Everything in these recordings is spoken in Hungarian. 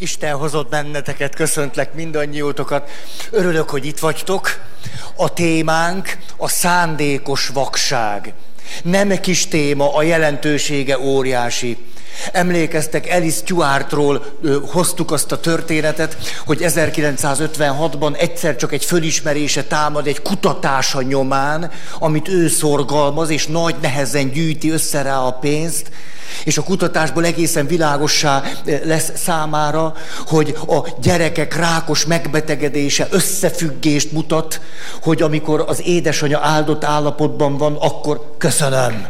Isten hozott benneteket, köszöntlek mindannyiótokat. Örülök, hogy itt vagytok. A témánk a szándékos vakság. Nem kis téma, a jelentősége óriási. Emlékeztek, Alice Stuartról ö, hoztuk azt a történetet, hogy 1956-ban egyszer csak egy fölismerése támad egy kutatása nyomán, amit ő szorgalmaz, és nagy nehezen gyűjti össze rá a pénzt, és a kutatásból egészen világossá lesz számára, hogy a gyerekek rákos megbetegedése összefüggést mutat, hogy amikor az édesanyja áldott állapotban van, akkor köszönöm.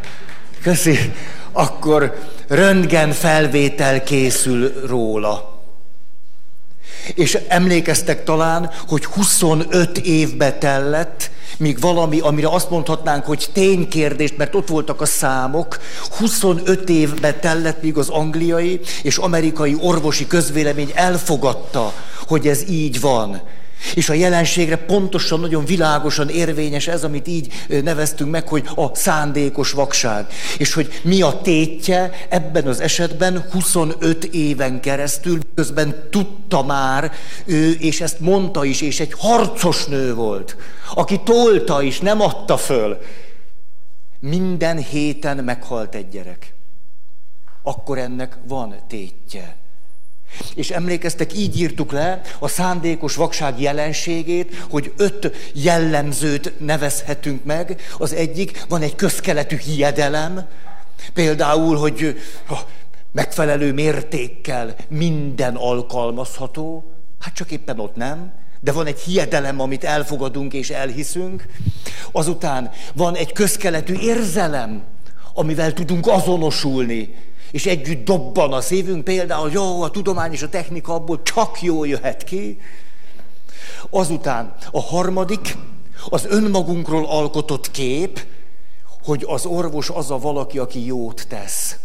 Köszi. Akkor röntgen felvétel készül róla. És emlékeztek talán, hogy 25 évbe tellett, míg valami, amire azt mondhatnánk, hogy ténykérdés, mert ott voltak a számok, 25 évbe tellett, míg az angliai és amerikai orvosi közvélemény elfogadta, hogy ez így van. És a jelenségre pontosan, nagyon világosan érvényes ez, amit így neveztünk meg, hogy a szándékos vakság. És hogy mi a tétje ebben az esetben 25 éven keresztül, közben tudta már ő, és ezt mondta is, és egy harcos nő volt, aki tolta is, nem adta föl. Minden héten meghalt egy gyerek. Akkor ennek van tétje. És emlékeztek, így írtuk le a szándékos vakság jelenségét, hogy öt jellemzőt nevezhetünk meg. Az egyik, van egy közkeletű hiedelem, például, hogy megfelelő mértékkel minden alkalmazható, hát csak éppen ott nem, de van egy hiedelem, amit elfogadunk és elhiszünk. Azután van egy közkeletű érzelem, amivel tudunk azonosulni, és együtt dobban a szívünk, például jó, a tudomány és a technika abból csak jó jöhet ki. Azután a harmadik, az önmagunkról alkotott kép, hogy az orvos az a valaki, aki jót tesz.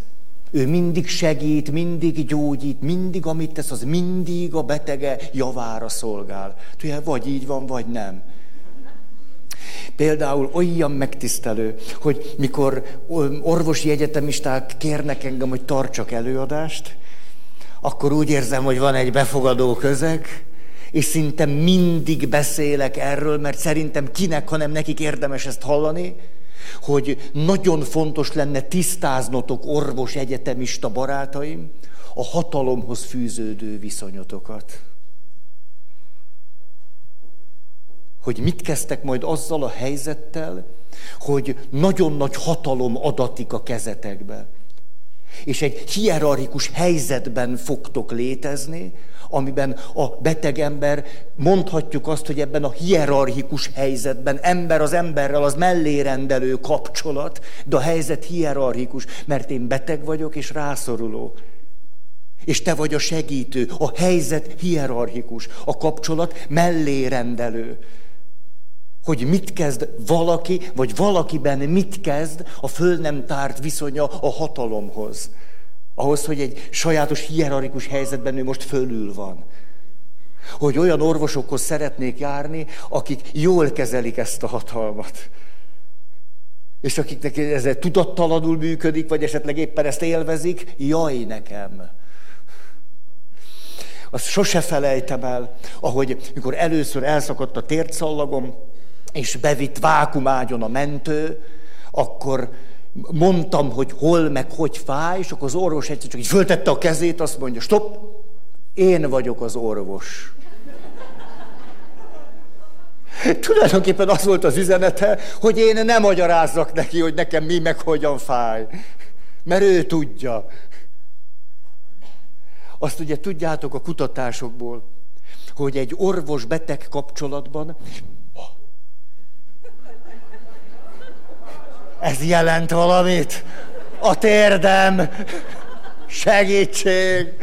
Ő mindig segít, mindig gyógyít, mindig amit tesz, az mindig a betege javára szolgál. Tudja, vagy így van, vagy nem. Például olyan megtisztelő, hogy mikor orvosi egyetemisták kérnek engem, hogy tartsak előadást, akkor úgy érzem, hogy van egy befogadó közeg, és szinte mindig beszélek erről, mert szerintem kinek, hanem nekik érdemes ezt hallani, hogy nagyon fontos lenne tisztáznotok orvos egyetemista barátaim a hatalomhoz fűződő viszonyotokat. Hogy mit kezdtek majd azzal a helyzettel, hogy nagyon nagy hatalom adatik a kezetekbe. És egy hierarchikus helyzetben fogtok létezni, amiben a beteg ember, mondhatjuk azt, hogy ebben a hierarchikus helyzetben, ember az emberrel, az mellérendelő kapcsolat, de a helyzet hierarchikus, mert én beteg vagyok és rászoruló. És te vagy a segítő, a helyzet hierarchikus, a kapcsolat mellérendelő hogy mit kezd valaki, vagy valakiben mit kezd a föl nem tárt viszonya a hatalomhoz. Ahhoz, hogy egy sajátos hierarchikus helyzetben ő most fölül van. Hogy olyan orvosokhoz szeretnék járni, akik jól kezelik ezt a hatalmat. És akiknek ez tudattalanul működik, vagy esetleg éppen ezt élvezik, jaj nekem. Azt sose felejtem el, ahogy mikor először elszakadt a tércallagom, és bevitt vákumágyon a mentő, akkor mondtam, hogy hol meg hogy fáj, és akkor az orvos egyszer csak így föltette a kezét, azt mondja, stop, én vagyok az orvos. Tulajdonképpen az volt az üzenete, hogy én nem magyarázzak neki, hogy nekem mi meg hogyan fáj. Mert ő tudja. Azt ugye tudjátok a kutatásokból, hogy egy orvos-beteg kapcsolatban Ez jelent valamit? A térdem, segítség,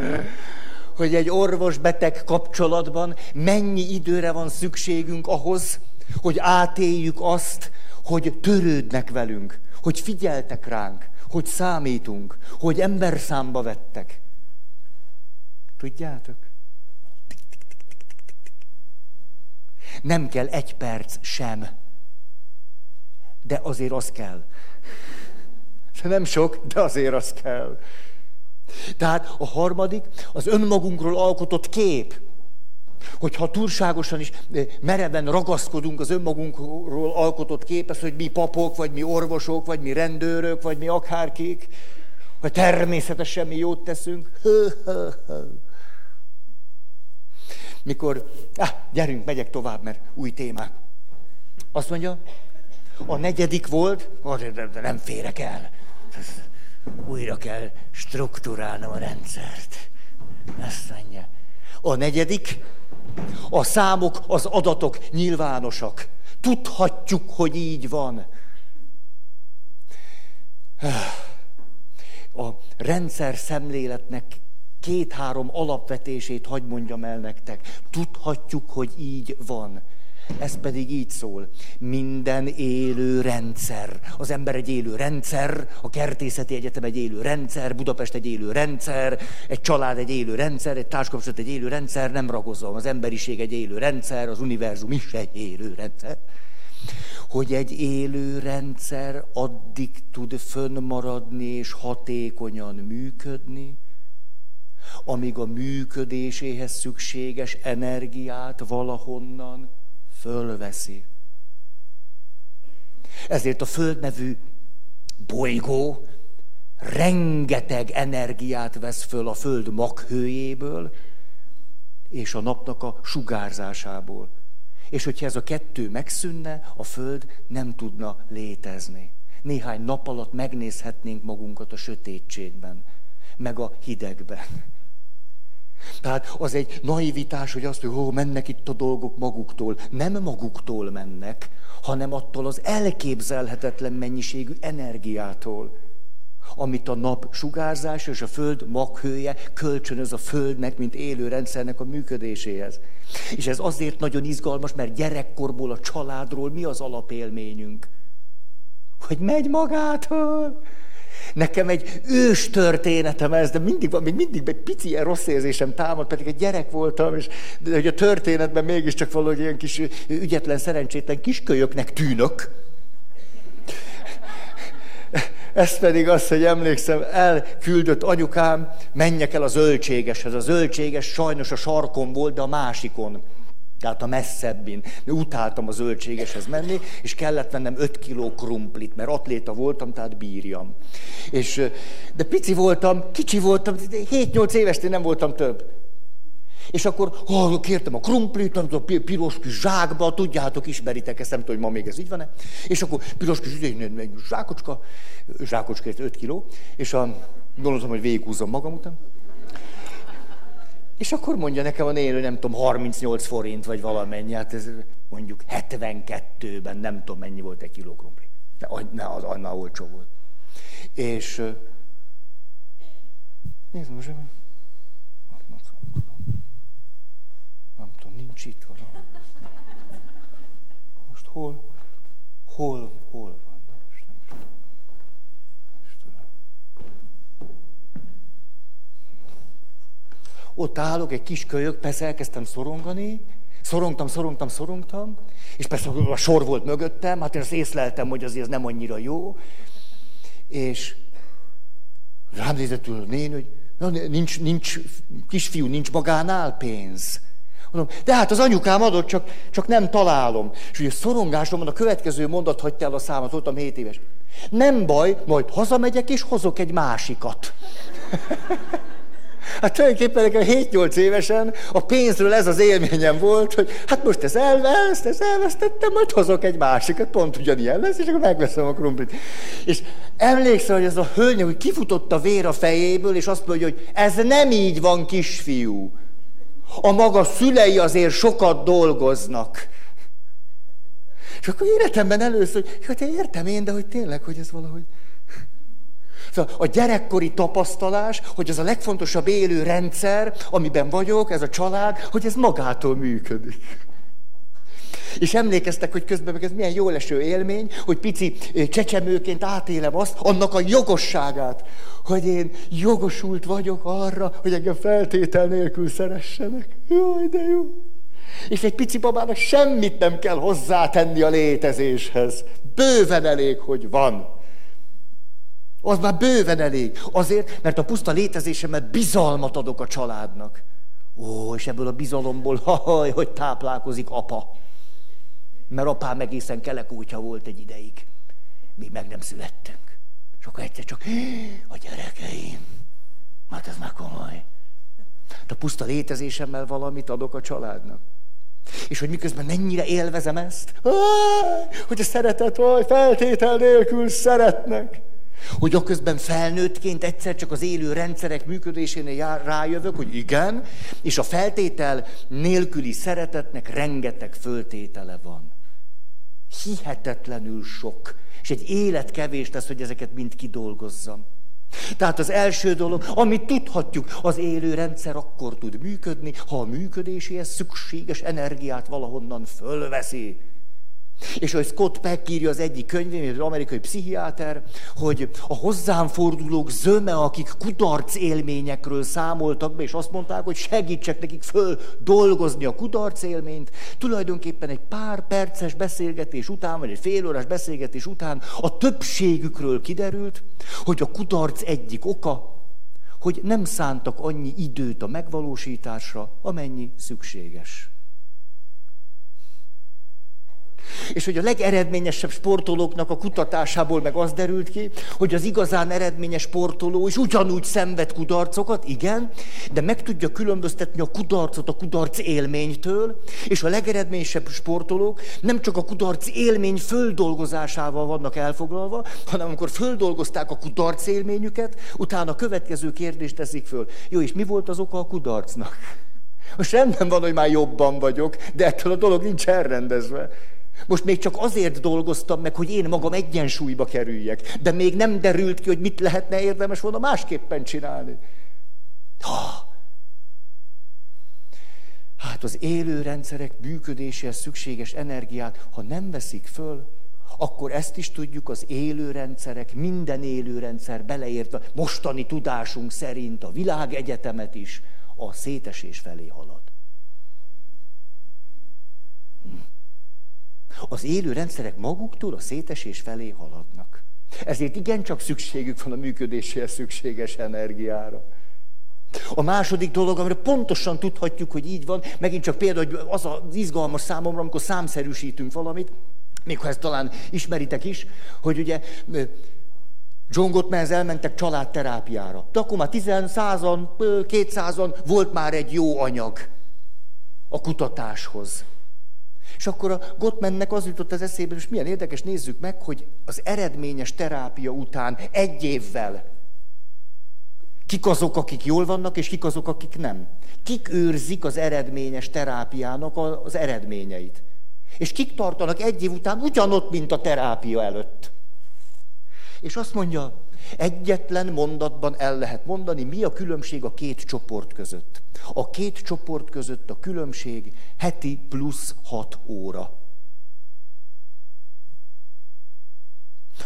hogy egy orvos-beteg kapcsolatban mennyi időre van szükségünk ahhoz, hogy átéljük azt, hogy törődnek velünk, hogy figyeltek ránk, hogy számítunk, hogy ember számba vettek. Tudjátok? Nem kell egy perc sem de azért az kell. Nem sok, de azért az kell. Tehát a harmadik az önmagunkról alkotott kép. Hogyha túlságosan is eh, mereven ragaszkodunk az önmagunkról alkotott képhez, hogy mi papok, vagy mi orvosok, vagy mi rendőrök, vagy mi akárkik, hogy természetesen mi jót teszünk. Mikor, ah, gyerünk, megyek tovább, mert új témák. Azt mondja, a negyedik volt, de nem férek el. Újra kell struktúrálnom a rendszert. Ezt mondja. A negyedik, a számok, az adatok nyilvánosak. Tudhatjuk, hogy így van. A rendszer szemléletnek két-három alapvetését hagy mondjam el nektek. Tudhatjuk, hogy így van. Ez pedig így szól. Minden élő rendszer. Az ember egy élő rendszer, a kertészeti egyetem egy élő rendszer, Budapest egy élő rendszer, egy család egy élő rendszer, egy társkapcsolat egy élő rendszer, nem ragozom. Az emberiség egy élő rendszer, az univerzum is egy élő rendszer. Hogy egy élő rendszer addig tud fönnmaradni és hatékonyan működni, amíg a működéséhez szükséges energiát valahonnan fölveszi. Ezért a Föld nevű bolygó rengeteg energiát vesz föl a Föld maghőjéből és a napnak a sugárzásából. És hogyha ez a kettő megszűnne, a Föld nem tudna létezni. Néhány nap alatt megnézhetnénk magunkat a sötétségben, meg a hidegben. Tehát az egy naivitás, hogy azt, hogy ó, mennek itt a dolgok maguktól. Nem maguktól mennek, hanem attól az elképzelhetetlen mennyiségű energiától, amit a nap sugárzás és a föld maghője kölcsönöz a földnek, mint élő rendszernek a működéséhez. És ez azért nagyon izgalmas, mert gyerekkorból a családról mi az alapélményünk? Hogy megy magától. Nekem egy ős történetem ez, de mindig van, még mindig egy pici ilyen rossz érzésem támad, pedig egy gyerek voltam, és de, hogy a történetben mégiscsak valahogy ilyen kis ügyetlen, szerencsétlen kiskölyöknek tűnök. Ez pedig az, hogy emlékszem, elküldött anyukám, menjek el a zöldségeshez. A zöldséges sajnos a sarkon volt, de a másikon. Tehát a messzebbin. Utáltam a zöldségeshez menni, és kellett vennem 5 kiló krumplit, mert atléta voltam, tehát bírjam. És, de pici voltam, kicsi voltam, 7-8 éves, nem voltam több. És akkor oh, kértem a krumplit, nem tudom, piros kis zsákba, tudjátok, ismeritek ezt, nem tudom, hogy ma még ez így van-e. És akkor piros kis zsákocska, zsákocska 5 kiló, és a, gondoltam, hogy végighúzom magam után. És akkor mondja nekem a nénő, nem tudom, 38 forint, vagy valamennyi, hát ez mondjuk 72-ben, nem tudom mennyi volt egy kiló krumpli. De ne, az annál olcsó volt. És nézd most, nem, tudom, nincs itt valami. Most hol, hol, hol van? Ott állok, egy kis kölyök, persze elkezdtem szorongani, szorongtam, szorongtam, szorongtam, és persze a sor volt mögöttem, hát én azt észleltem, hogy azért ez nem annyira jó, és rám nézett a nén, hogy na, nincs, nincs, kisfiú, nincs magánál pénz. Mondom, de hát az anyukám adott, csak, csak nem találom. És ugye szorongásomban a következő mondat hagyta el a számat, voltam 7 éves. Nem baj, majd hazamegyek és hozok egy másikat. Hát tulajdonképpen nekem 7-8 évesen a pénzről ez az élményem volt, hogy hát most ez elveszt, ez elvesztettem, majd hozok egy másikat, pont ugyanilyen lesz, és akkor megveszem a krumplit. És emlékszem, hogy ez a hölgy, hogy kifutott a vér a fejéből, és azt mondja, hogy ez nem így van, kisfiú. A maga szülei azért sokat dolgoznak. És akkor életemben először, hogy hát értem én, de hogy tényleg, hogy ez valahogy... Szóval a gyerekkori tapasztalás, hogy az a legfontosabb élő rendszer, amiben vagyok, ez a család, hogy ez magától működik. És emlékeztek, hogy közben meg ez milyen jó leső élmény, hogy pici csecsemőként átélem azt, annak a jogosságát, hogy én jogosult vagyok arra, hogy engem feltétel nélkül szeressenek. Jaj, de jó. És egy pici babának semmit nem kell hozzátenni a létezéshez. Bőven elég, hogy van. Az már bőven elég. Azért, mert a puszta létezésemmel bizalmat adok a családnak. Ó, és ebből a bizalomból, haj, hogy táplálkozik apa. Mert apám egészen kelekútja volt egy ideig. Mi meg nem születtünk. És akkor egyszer csak, a gyerekeim, hát ez már komoly. De a puszta létezésemmel valamit adok a családnak. És hogy miközben mennyire élvezem ezt, hogy a szeretet, vagy feltétel nélkül szeretnek. Hogy a közben felnőttként egyszer csak az élő rendszerek működésénél rájövök, hogy igen, és a feltétel nélküli szeretetnek rengeteg föltétele van. Hihetetlenül sok. És egy élet kevés lesz, hogy ezeket mind kidolgozzam. Tehát az első dolog, amit tudhatjuk, az élő rendszer akkor tud működni, ha a működéséhez szükséges energiát valahonnan fölveszi. És hogy Scott Peck írja az egyik könyvén, az amerikai pszichiáter, hogy a hozzám fordulók zöme, akik kudarc élményekről számoltak be, és azt mondták, hogy segítsek nekik föl dolgozni a kudarc élményt, tulajdonképpen egy pár perces beszélgetés után, vagy egy fél órás beszélgetés után a többségükről kiderült, hogy a kudarc egyik oka, hogy nem szántak annyi időt a megvalósításra, amennyi szükséges. És hogy a legeredményesebb sportolóknak a kutatásából meg az derült ki, hogy az igazán eredményes sportoló is ugyanúgy szenved kudarcokat, igen, de meg tudja különböztetni a kudarcot a kudarc élménytől, és a legeredményesebb sportolók nem csak a kudarc élmény földolgozásával vannak elfoglalva, hanem amikor földolgozták a kudarc élményüket, utána a következő kérdést teszik föl. Jó, és mi volt az oka a kudarcnak? Most rendben van, hogy már jobban vagyok, de ettől a dolog nincs elrendezve. Most még csak azért dolgoztam meg, hogy én magam egyensúlyba kerüljek, de még nem derült ki, hogy mit lehetne érdemes volna másképpen csinálni. Ha. Hát az élő rendszerek működéséhez szükséges energiát, ha nem veszik föl, akkor ezt is tudjuk, az élő rendszerek, minden élő rendszer beleértve, mostani tudásunk szerint a világegyetemet is a szétesés felé halad. Hm. Az élő rendszerek maguktól a szétesés felé haladnak. Ezért igencsak szükségük van a működéséhez szükséges energiára. A második dolog, amire pontosan tudhatjuk, hogy így van, megint csak például, hogy az az izgalmas számomra, amikor számszerűsítünk valamit, még ha ezt talán ismeritek is, hogy ugye John Gottman's elmentek családterápiára. De akkor már 10 százan, 200 volt már egy jó anyag a kutatáshoz. És akkor a Gottmannek az jutott az eszébe, és milyen érdekes, nézzük meg, hogy az eredményes terápia után egy évvel kik azok, akik jól vannak, és kik azok, akik nem. Kik őrzik az eredményes terápiának az eredményeit. És kik tartanak egy év után ugyanott, mint a terápia előtt. És azt mondja, egyetlen mondatban el lehet mondani, mi a különbség a két csoport között. A két csoport között a különbség heti plusz hat óra.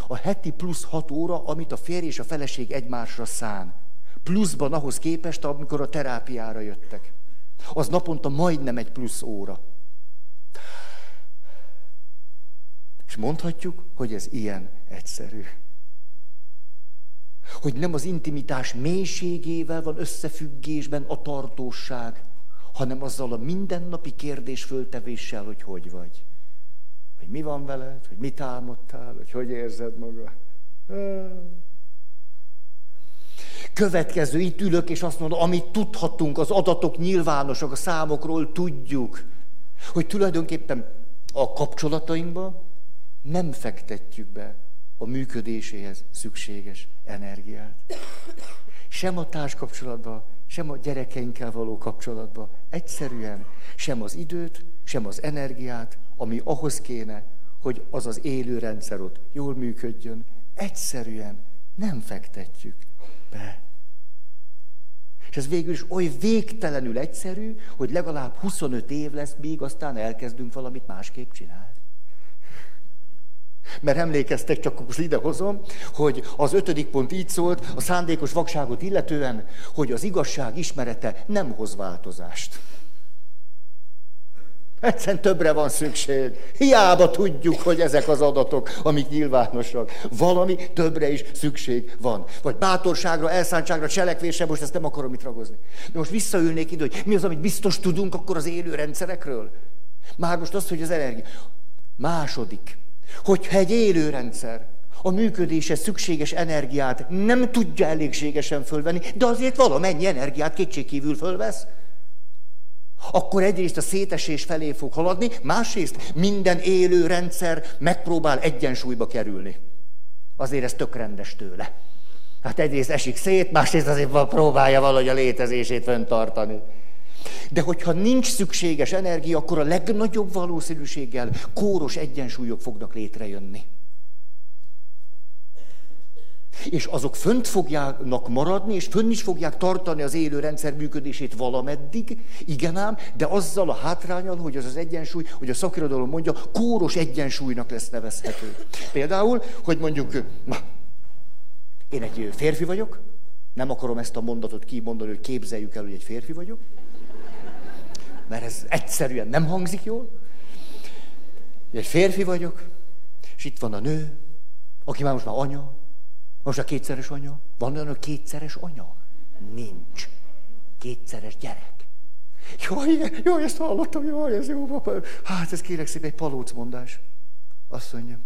A heti plusz hat óra, amit a férj és a feleség egymásra szán. Pluszban ahhoz képest, amikor a terápiára jöttek. Az naponta majdnem egy plusz óra. És mondhatjuk, hogy ez ilyen egyszerű hogy nem az intimitás mélységével van összefüggésben a tartóság, hanem azzal a mindennapi kérdés föltevéssel, hogy hogy vagy. Hogy mi van veled, hogy mit álmodtál, hogy hogy érzed magad. Következő, itt ülök, és azt mondom, amit tudhatunk, az adatok nyilvánosak, a számokról tudjuk, hogy tulajdonképpen a kapcsolatainkban nem fektetjük be a működéséhez szükséges energiát. Sem a társkapcsolatban, sem a gyerekeinkkel való kapcsolatban. Egyszerűen sem az időt, sem az energiát, ami ahhoz kéne, hogy az az élő rendszer ott jól működjön, egyszerűen nem fektetjük be. És ez végül is oly végtelenül egyszerű, hogy legalább 25 év lesz, míg aztán elkezdünk valamit másképp csinálni. Mert emlékeztek, csak akkor idehozom, hogy az ötödik pont így szólt, a szándékos vakságot illetően, hogy az igazság ismerete nem hoz változást. Egyszerűen többre van szükség. Hiába tudjuk, hogy ezek az adatok, amik nyilvánosak. Valami többre is szükség van. Vagy bátorságra, elszántságra, cselekvésre, most ezt nem akarom itt ragozni. De most visszaülnék ide, hogy mi az, amit biztos tudunk akkor az élő rendszerekről. Már most az, hogy az energia. Második, hogyha egy élő rendszer a működése szükséges energiát nem tudja elégségesen fölvenni, de azért valamennyi energiát kétségkívül fölvesz, akkor egyrészt a szétesés felé fog haladni, másrészt minden élő rendszer megpróbál egyensúlyba kerülni. Azért ez tök tőle. Hát egyrészt esik szét, másrészt azért próbálja valahogy a létezését fenntartani. De hogyha nincs szükséges energia, akkor a legnagyobb valószínűséggel kóros egyensúlyok fognak létrejönni. És azok fönt fogják maradni, és fönn is fogják tartani az élő rendszer működését valameddig, igen ám, de azzal a hátrányal, hogy az az egyensúly, hogy a szakirodalom mondja, kóros egyensúlynak lesz nevezhető. Például, hogy mondjuk, na, én egy férfi vagyok, nem akarom ezt a mondatot kimondani, hogy képzeljük el, hogy egy férfi vagyok, mert ez egyszerűen nem hangzik jól. Egy férfi vagyok, és itt van a nő, aki már most már anya, most a kétszeres anya? Van olyan, hogy kétszeres anya? Nincs. Kétszeres gyerek. Jaj, jaj, ezt hallottam, jaj, ez jó. Papa. Hát ez kérek szépen egy palóc mondás. Azt mondja.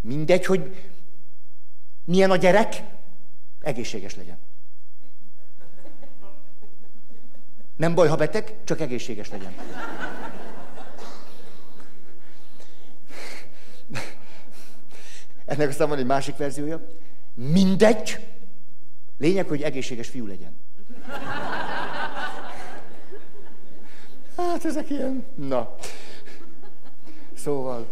Mindegy, hogy milyen a gyerek, egészséges legyen. Nem baj, ha beteg, csak egészséges legyen. Ennek aztán van egy másik verziója. Mindegy. Lényeg, hogy egészséges fiú legyen. Hát ezek ilyen, na. Szóval,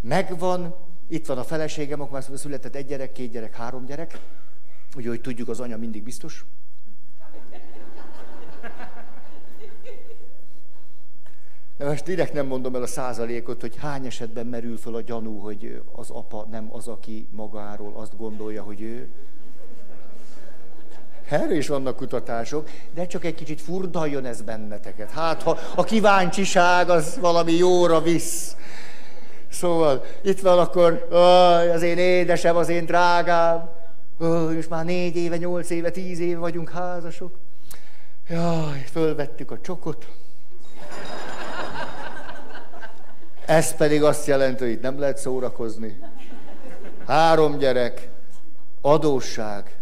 megvan, itt van a feleségem, akkor már született egy gyerek, két gyerek, három gyerek. Ugye, hogy tudjuk, az anya mindig biztos. Most direkt nem mondom el a százalékot, hogy hány esetben merül föl a gyanú, hogy az apa nem az, aki magáról azt gondolja, hogy ő. Erről is vannak kutatások, de csak egy kicsit furdaljon ez benneteket. Hát, ha a kíváncsiság az valami jóra visz. Szóval itt van akkor, az én édesem, az én drágám, és már négy éve, nyolc éve, tíz éve vagyunk házasok. Jaj, fölvettük a csokot. Ez pedig azt jelenti, hogy itt nem lehet szórakozni. Három gyerek, adósság,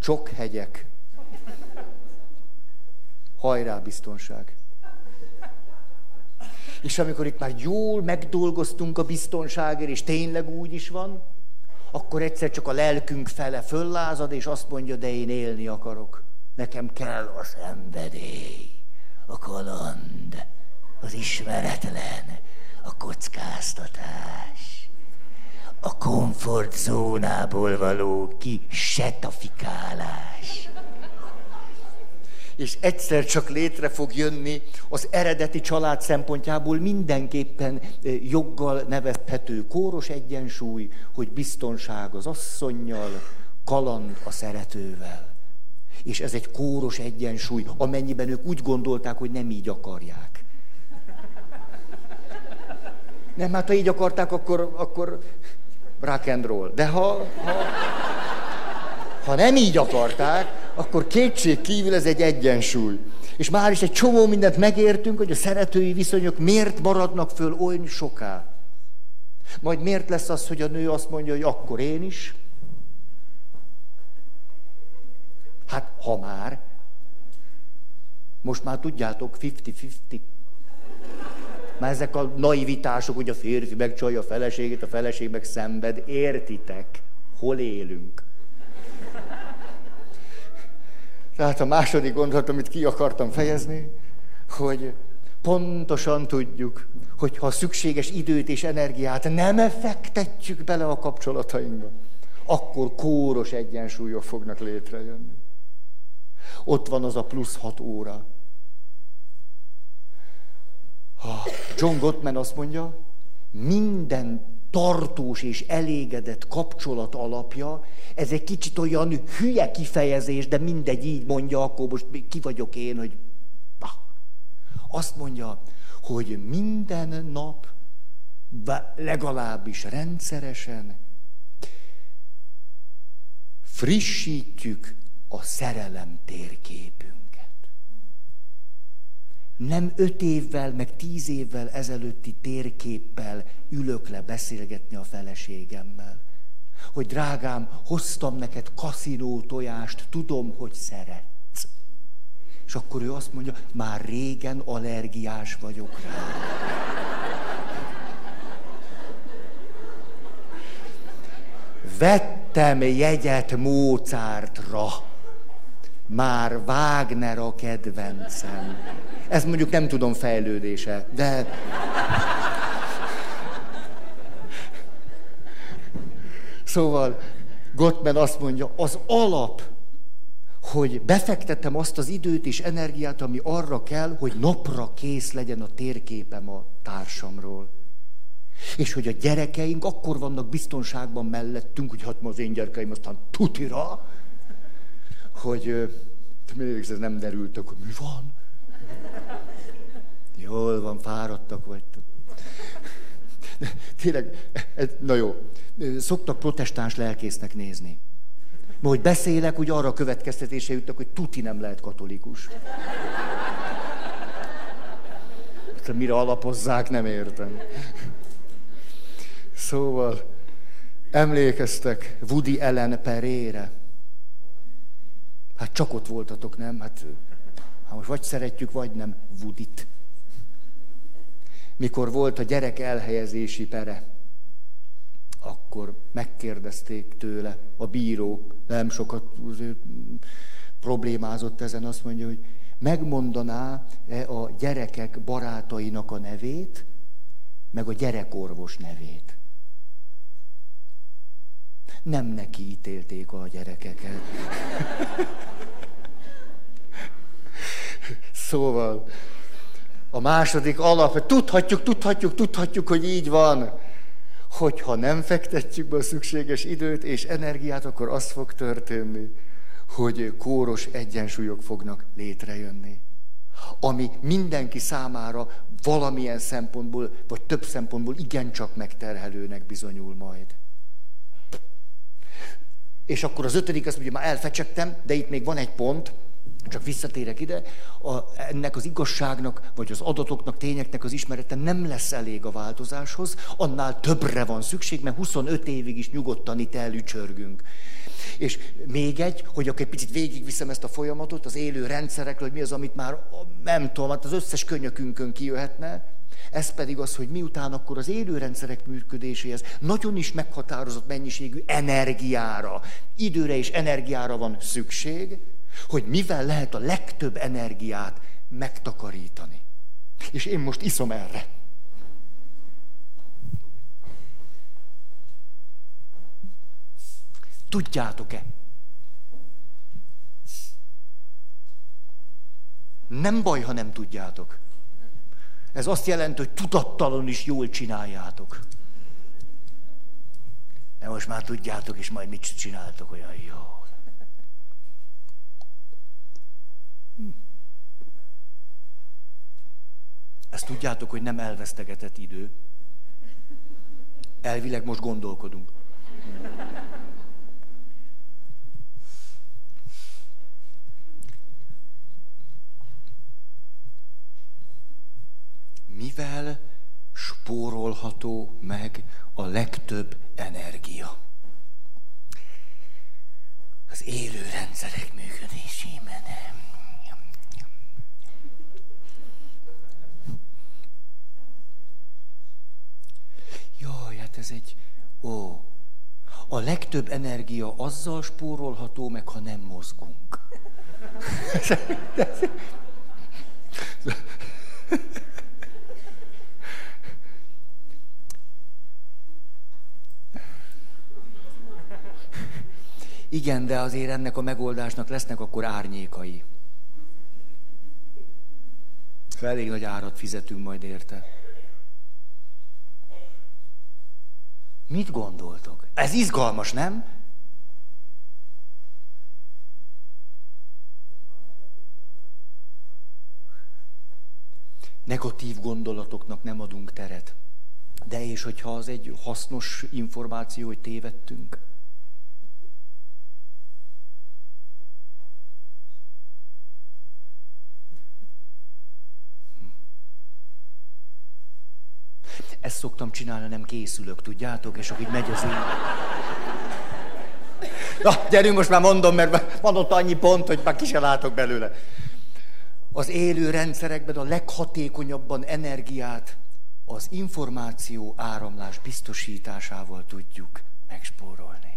csokhegyek, hajrá biztonság. És amikor itt már jól megdolgoztunk a biztonságért, és tényleg úgy is van, akkor egyszer csak a lelkünk fele föllázad, és azt mondja, de én élni akarok. Nekem kell a szenvedély, a kaland, az ismeretlen, a kockáztatás, a komfortzónából való setafikálás. És egyszer csak létre fog jönni az eredeti család szempontjából mindenképpen eh, joggal nevezhető kóros egyensúly, hogy biztonság az asszonynal, kaland a szeretővel. És ez egy kóros egyensúly, amennyiben ők úgy gondolták, hogy nem így akarják. Nem, hát ha így akarták, akkor, akkor rock and roll. De ha, ha, ha nem így akarták, akkor kétség kívül ez egy egyensúly. És már is egy csomó mindent megértünk, hogy a szeretői viszonyok miért maradnak föl olyan soká. Majd miért lesz az, hogy a nő azt mondja, hogy akkor én is? Hát, ha már. Most már tudjátok, 50-50 már ezek a naivitások, hogy a férfi megcsalja a feleségét, a feleség meg szenved. Értitek? Hol élünk? Tehát a második gondolat, amit ki akartam fejezni, hogy pontosan tudjuk, hogy ha szükséges időt és energiát nem fektetjük bele a kapcsolatainkba, akkor kóros egyensúlyok fognak létrejönni. Ott van az a plusz hat óra, John Gottman azt mondja, minden tartós és elégedett kapcsolat alapja, ez egy kicsit olyan hülye kifejezés, de mindegy így mondja, akkor most ki vagyok én, hogy Azt mondja, hogy minden nap, legalábbis rendszeresen frissítjük a szerelem térképünket. Nem öt évvel, meg tíz évvel ezelőtti térképpel ülök le beszélgetni a feleségemmel. Hogy drágám, hoztam neked kaszinó tojást, tudom, hogy szeretsz. És akkor ő azt mondja, már régen allergiás vagyok rá. Vettem jegyet Mozartra. Már Wagner a kedvencem. Ez mondjuk nem tudom fejlődése, de... Szóval Gottman azt mondja, az alap, hogy befektetem azt az időt és energiát, ami arra kell, hogy napra kész legyen a térképem a társamról. És hogy a gyerekeink akkor vannak biztonságban mellettünk, hogy hát ma az én gyerekeim aztán tutira, hogy mindig ez nem derültek, hogy mi van. Jól van, fáradtak vagytok. Tényleg, na jó, szoktak protestáns lelkésznek nézni. Ma, hogy beszélek, úgy arra a következtetése jutnak, hogy tuti nem lehet katolikus. Mire alapozzák, nem értem. Szóval emlékeztek Woody Ellen perére. Hát csak ott voltatok, nem? Hát, ha most vagy szeretjük, vagy nem Woodit. Mikor volt a gyerek elhelyezési pere, akkor megkérdezték tőle a bíró, nem sokat problémázott ezen, azt mondja, hogy megmondaná-e a gyerekek barátainak a nevét, meg a gyerekorvos nevét. Nem neki ítélték a gyerekeket. Szóval a második alap, tudhatjuk, tudhatjuk, tudhatjuk, hogy így van. Hogyha nem fektetjük be a szükséges időt és energiát, akkor az fog történni, hogy kóros egyensúlyok fognak létrejönni. Ami mindenki számára valamilyen szempontból, vagy több szempontból igencsak megterhelőnek bizonyul majd. És akkor az ötödik, azt mondja, már elfecsegtem, de itt még van egy pont, csak visszatérek ide, a, ennek az igazságnak, vagy az adatoknak, tényeknek az ismerete nem lesz elég a változáshoz, annál többre van szükség, mert 25 évig is nyugodtan itt elücsörgünk. És még egy, hogy akkor egy picit végigviszem ezt a folyamatot, az élő rendszerekről, hogy mi az, amit már nem tudom, hát az összes könyökünkön kijöhetne, ez pedig az, hogy miután akkor az élőrendszerek működéséhez nagyon is meghatározott mennyiségű energiára, időre és energiára van szükség, hogy mivel lehet a legtöbb energiát megtakarítani. És én most iszom erre. Tudjátok-e? Nem baj, ha nem tudjátok. Ez azt jelenti, hogy tudattalon is jól csináljátok. De most már tudjátok, és majd mit csináltok olyan jó. Ezt tudjátok, hogy nem elvesztegetett idő. Elvileg most gondolkodunk. Mivel spórolható meg a legtöbb energia? Az élő rendszerek működésében. Jaj, hát ez egy... Ó, a legtöbb energia azzal spórolható meg, ha nem mozgunk. Igen, de azért ennek a megoldásnak lesznek akkor árnyékai. Elég nagy árat fizetünk majd érte. Mit gondoltok? Ez izgalmas, nem? negatív gondolatoknak nem adunk teret. De és hogyha az egy hasznos információ, hogy tévedtünk, Ezt szoktam csinálni, nem készülök, tudjátok, és akkor így megy az én. Na, gyerünk, most már mondom, mert van ott annyi pont, hogy már ki se látok belőle. Az élő rendszerekben a leghatékonyabban energiát az információ áramlás biztosításával tudjuk megspórolni.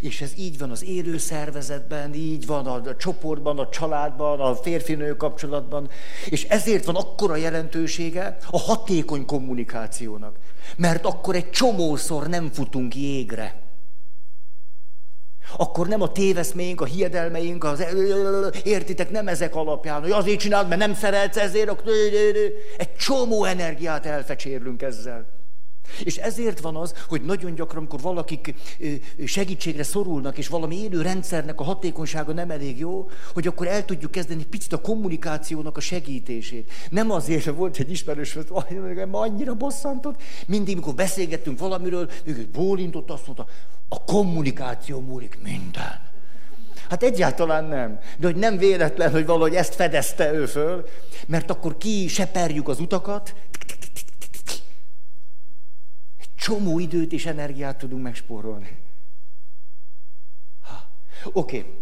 És ez így van az élő szervezetben, így van a csoportban, a családban, a férfinő kapcsolatban, és ezért van akkora jelentősége a hatékony kommunikációnak. Mert akkor egy csomószor nem futunk jégre. Akkor nem a téveszméink, a hiedelmeink, az, értitek, nem ezek alapján, hogy azért csinálod, mert nem szeretsz ezért, egy csomó energiát elfecsérlünk ezzel. És ezért van az, hogy nagyon gyakran, amikor valakik segítségre szorulnak, és valami élő rendszernek a hatékonysága nem elég jó, hogy akkor el tudjuk kezdeni picit a kommunikációnak a segítését. Nem azért, hogy volt egy ismerős, hogy annyira bosszantott, mindig, mikor beszélgettünk valamiről, ő bólintott, azt mondta, a kommunikáció múlik minden. Hát egyáltalán nem. De hogy nem véletlen, hogy valahogy ezt fedezte ő föl, mert akkor ki seperjük az utakat, csomó időt és energiát tudunk megspórolni. Oké. Okay.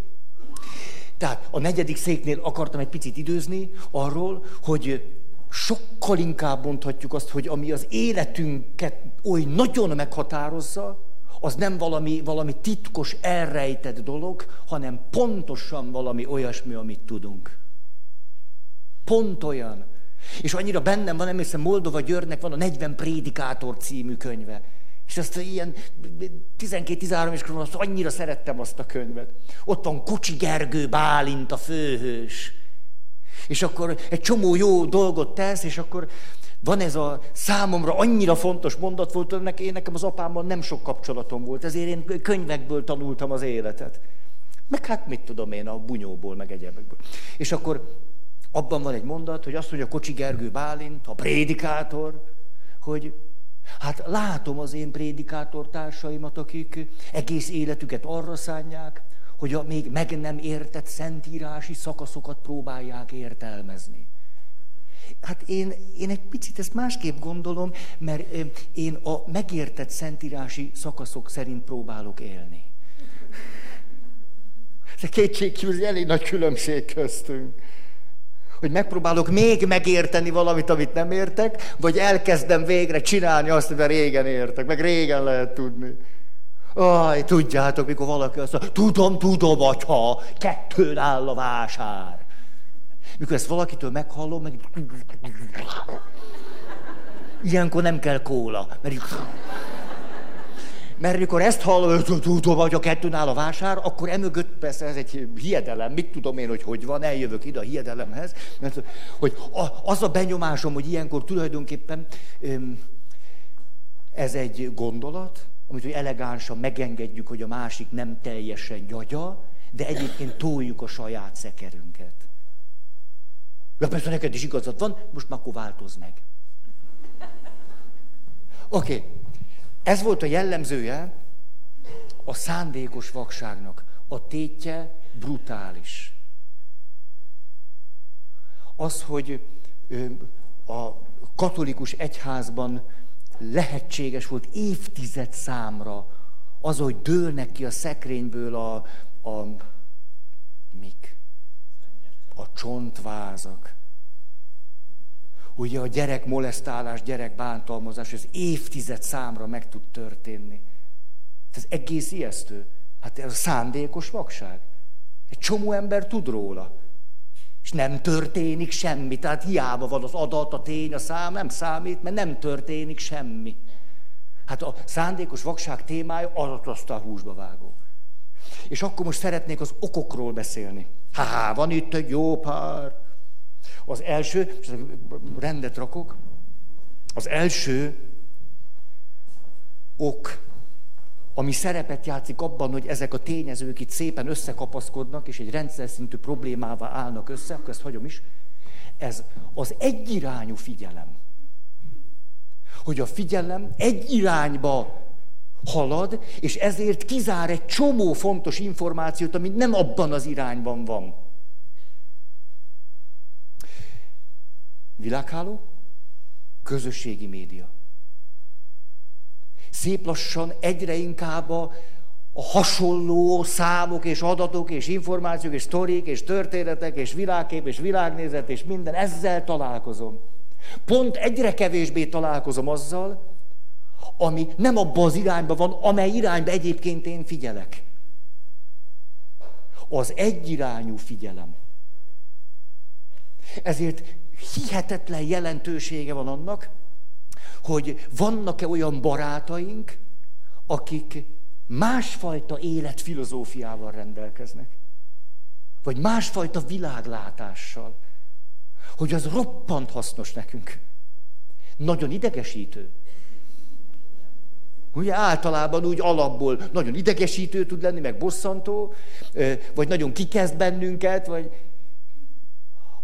Tehát a negyedik széknél akartam egy picit időzni arról, hogy sokkal inkább mondhatjuk azt, hogy ami az életünket oly nagyon meghatározza, az nem valami, valami titkos, elrejtett dolog, hanem pontosan valami olyasmi, amit tudunk. Pont olyan, és annyira bennem van, emlékszem, Moldova Györgynek van a 40 Prédikátor című könyve. És azt ilyen 12-13 és azt annyira szerettem azt a könyvet. Ott van Kocsi Gergő Bálint a főhős. És akkor egy csomó jó dolgot tesz, és akkor van ez a számomra annyira fontos mondat volt, hogy én nekem az apámmal nem sok kapcsolatom volt, ezért én könyvekből tanultam az életet. Meg hát mit tudom én, a bunyóból, meg egyebekből. És akkor abban van egy mondat, hogy azt mondja Kocsi Gergő Bálint, a prédikátor, hogy hát látom az én prédikátor társaimat, akik egész életüket arra szánják, hogy a még meg nem értett szentírási szakaszokat próbálják értelmezni. Hát én, én egy picit ezt másképp gondolom, mert én a megértett szentírási szakaszok szerint próbálok élni. De kétségkívül elég nagy különbség köztünk hogy megpróbálok még megérteni valamit, amit nem értek, vagy elkezdem végre csinálni azt, amit régen értek, meg régen lehet tudni. Aj, tudjátok, mikor valaki azt mondja, tudom, tudom, atya, kettőn áll a vásár. Mikor ezt valakitől meghallom, meg... Ilyenkor nem kell kóla, mert mert mikor ezt hallom, tudom, hogy a kettőn áll a vásár, akkor emögött persze ez egy hiedelem. Mit tudom én, hogy hogy van, eljövök ide a hiedelemhez. Mert hogy az a benyomásom, hogy ilyenkor tulajdonképpen ez egy gondolat, amit hogy elegánsan megengedjük, hogy a másik nem teljesen gyagya, de egyébként toljuk a saját szekerünket. Ja, persze neked is igazad van, most már akkor változ meg. Oké, okay. Ez volt a jellemzője a szándékos vakságnak. A tétje brutális. Az, hogy a katolikus egyházban lehetséges volt évtized számra az, hogy dőlnek ki a szekrényből a, a mik? A csontvázak ugye a gyerek molesztálás, gyerek bántalmazás, ez évtized számra meg tud történni. Ez egész ijesztő. Hát ez a szándékos vakság. Egy csomó ember tud róla. És nem történik semmi. Tehát hiába van az adat, a tény, a szám, nem számít, mert nem történik semmi. Hát a szándékos vakság témája alatt aztán húsba vágó. És akkor most szeretnék az okokról beszélni. Há, van itt egy jó pár. Az első, és rendet rakok, az első ok ami szerepet játszik abban, hogy ezek a tényezők itt szépen összekapaszkodnak, és egy rendszer szintű problémává állnak össze, akkor ezt hagyom is, ez az egyirányú figyelem. Hogy a figyelem egy irányba halad, és ezért kizár egy csomó fontos információt, ami nem abban az irányban van. Világháló, közösségi média. Szép lassan egyre inkább a, a hasonló számok és adatok és információk és sztorik és történetek és világkép és világnézet és minden, ezzel találkozom. Pont egyre kevésbé találkozom azzal, ami nem abban az irányban van, amely irányba egyébként én figyelek. Az egyirányú figyelem. Ezért hihetetlen jelentősége van annak, hogy vannak-e olyan barátaink, akik másfajta életfilozófiával rendelkeznek. Vagy másfajta világlátással. Hogy az roppant hasznos nekünk. Nagyon idegesítő. Ugye általában úgy alapból nagyon idegesítő tud lenni, meg bosszantó, vagy nagyon kikezd bennünket, vagy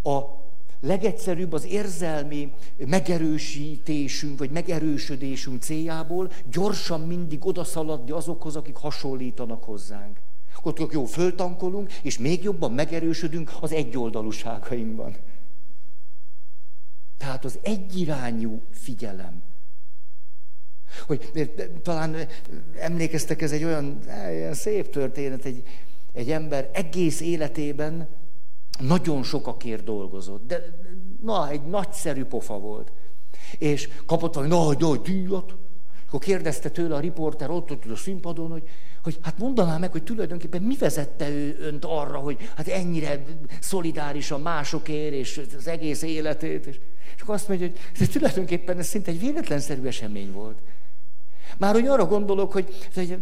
a legegyszerűbb az érzelmi megerősítésünk, vagy megerősödésünk céljából gyorsan mindig odaszaladni azokhoz, akik hasonlítanak hozzánk. Ott jó, föltankolunk, és még jobban megerősödünk az egyoldalúságainkban. Tehát az egyirányú figyelem. Hogy talán emlékeztek, ez egy olyan, olyan szép történet, egy, egy ember egész életében nagyon sokakért dolgozott, de na, egy nagyszerű pofa volt. És kapott valami nagy, nagy díjat, akkor kérdezte tőle a riporter ott, ott a színpadon, hogy, hogy hát mondaná meg, hogy tulajdonképpen mi vezette ő önt arra, hogy hát ennyire szolidárisan másokért, és az egész életét. És, és akkor azt mondja, hogy ez tulajdonképpen ez szinte egy véletlenszerű esemény volt. Már hogy arra gondolok, hogy, hogy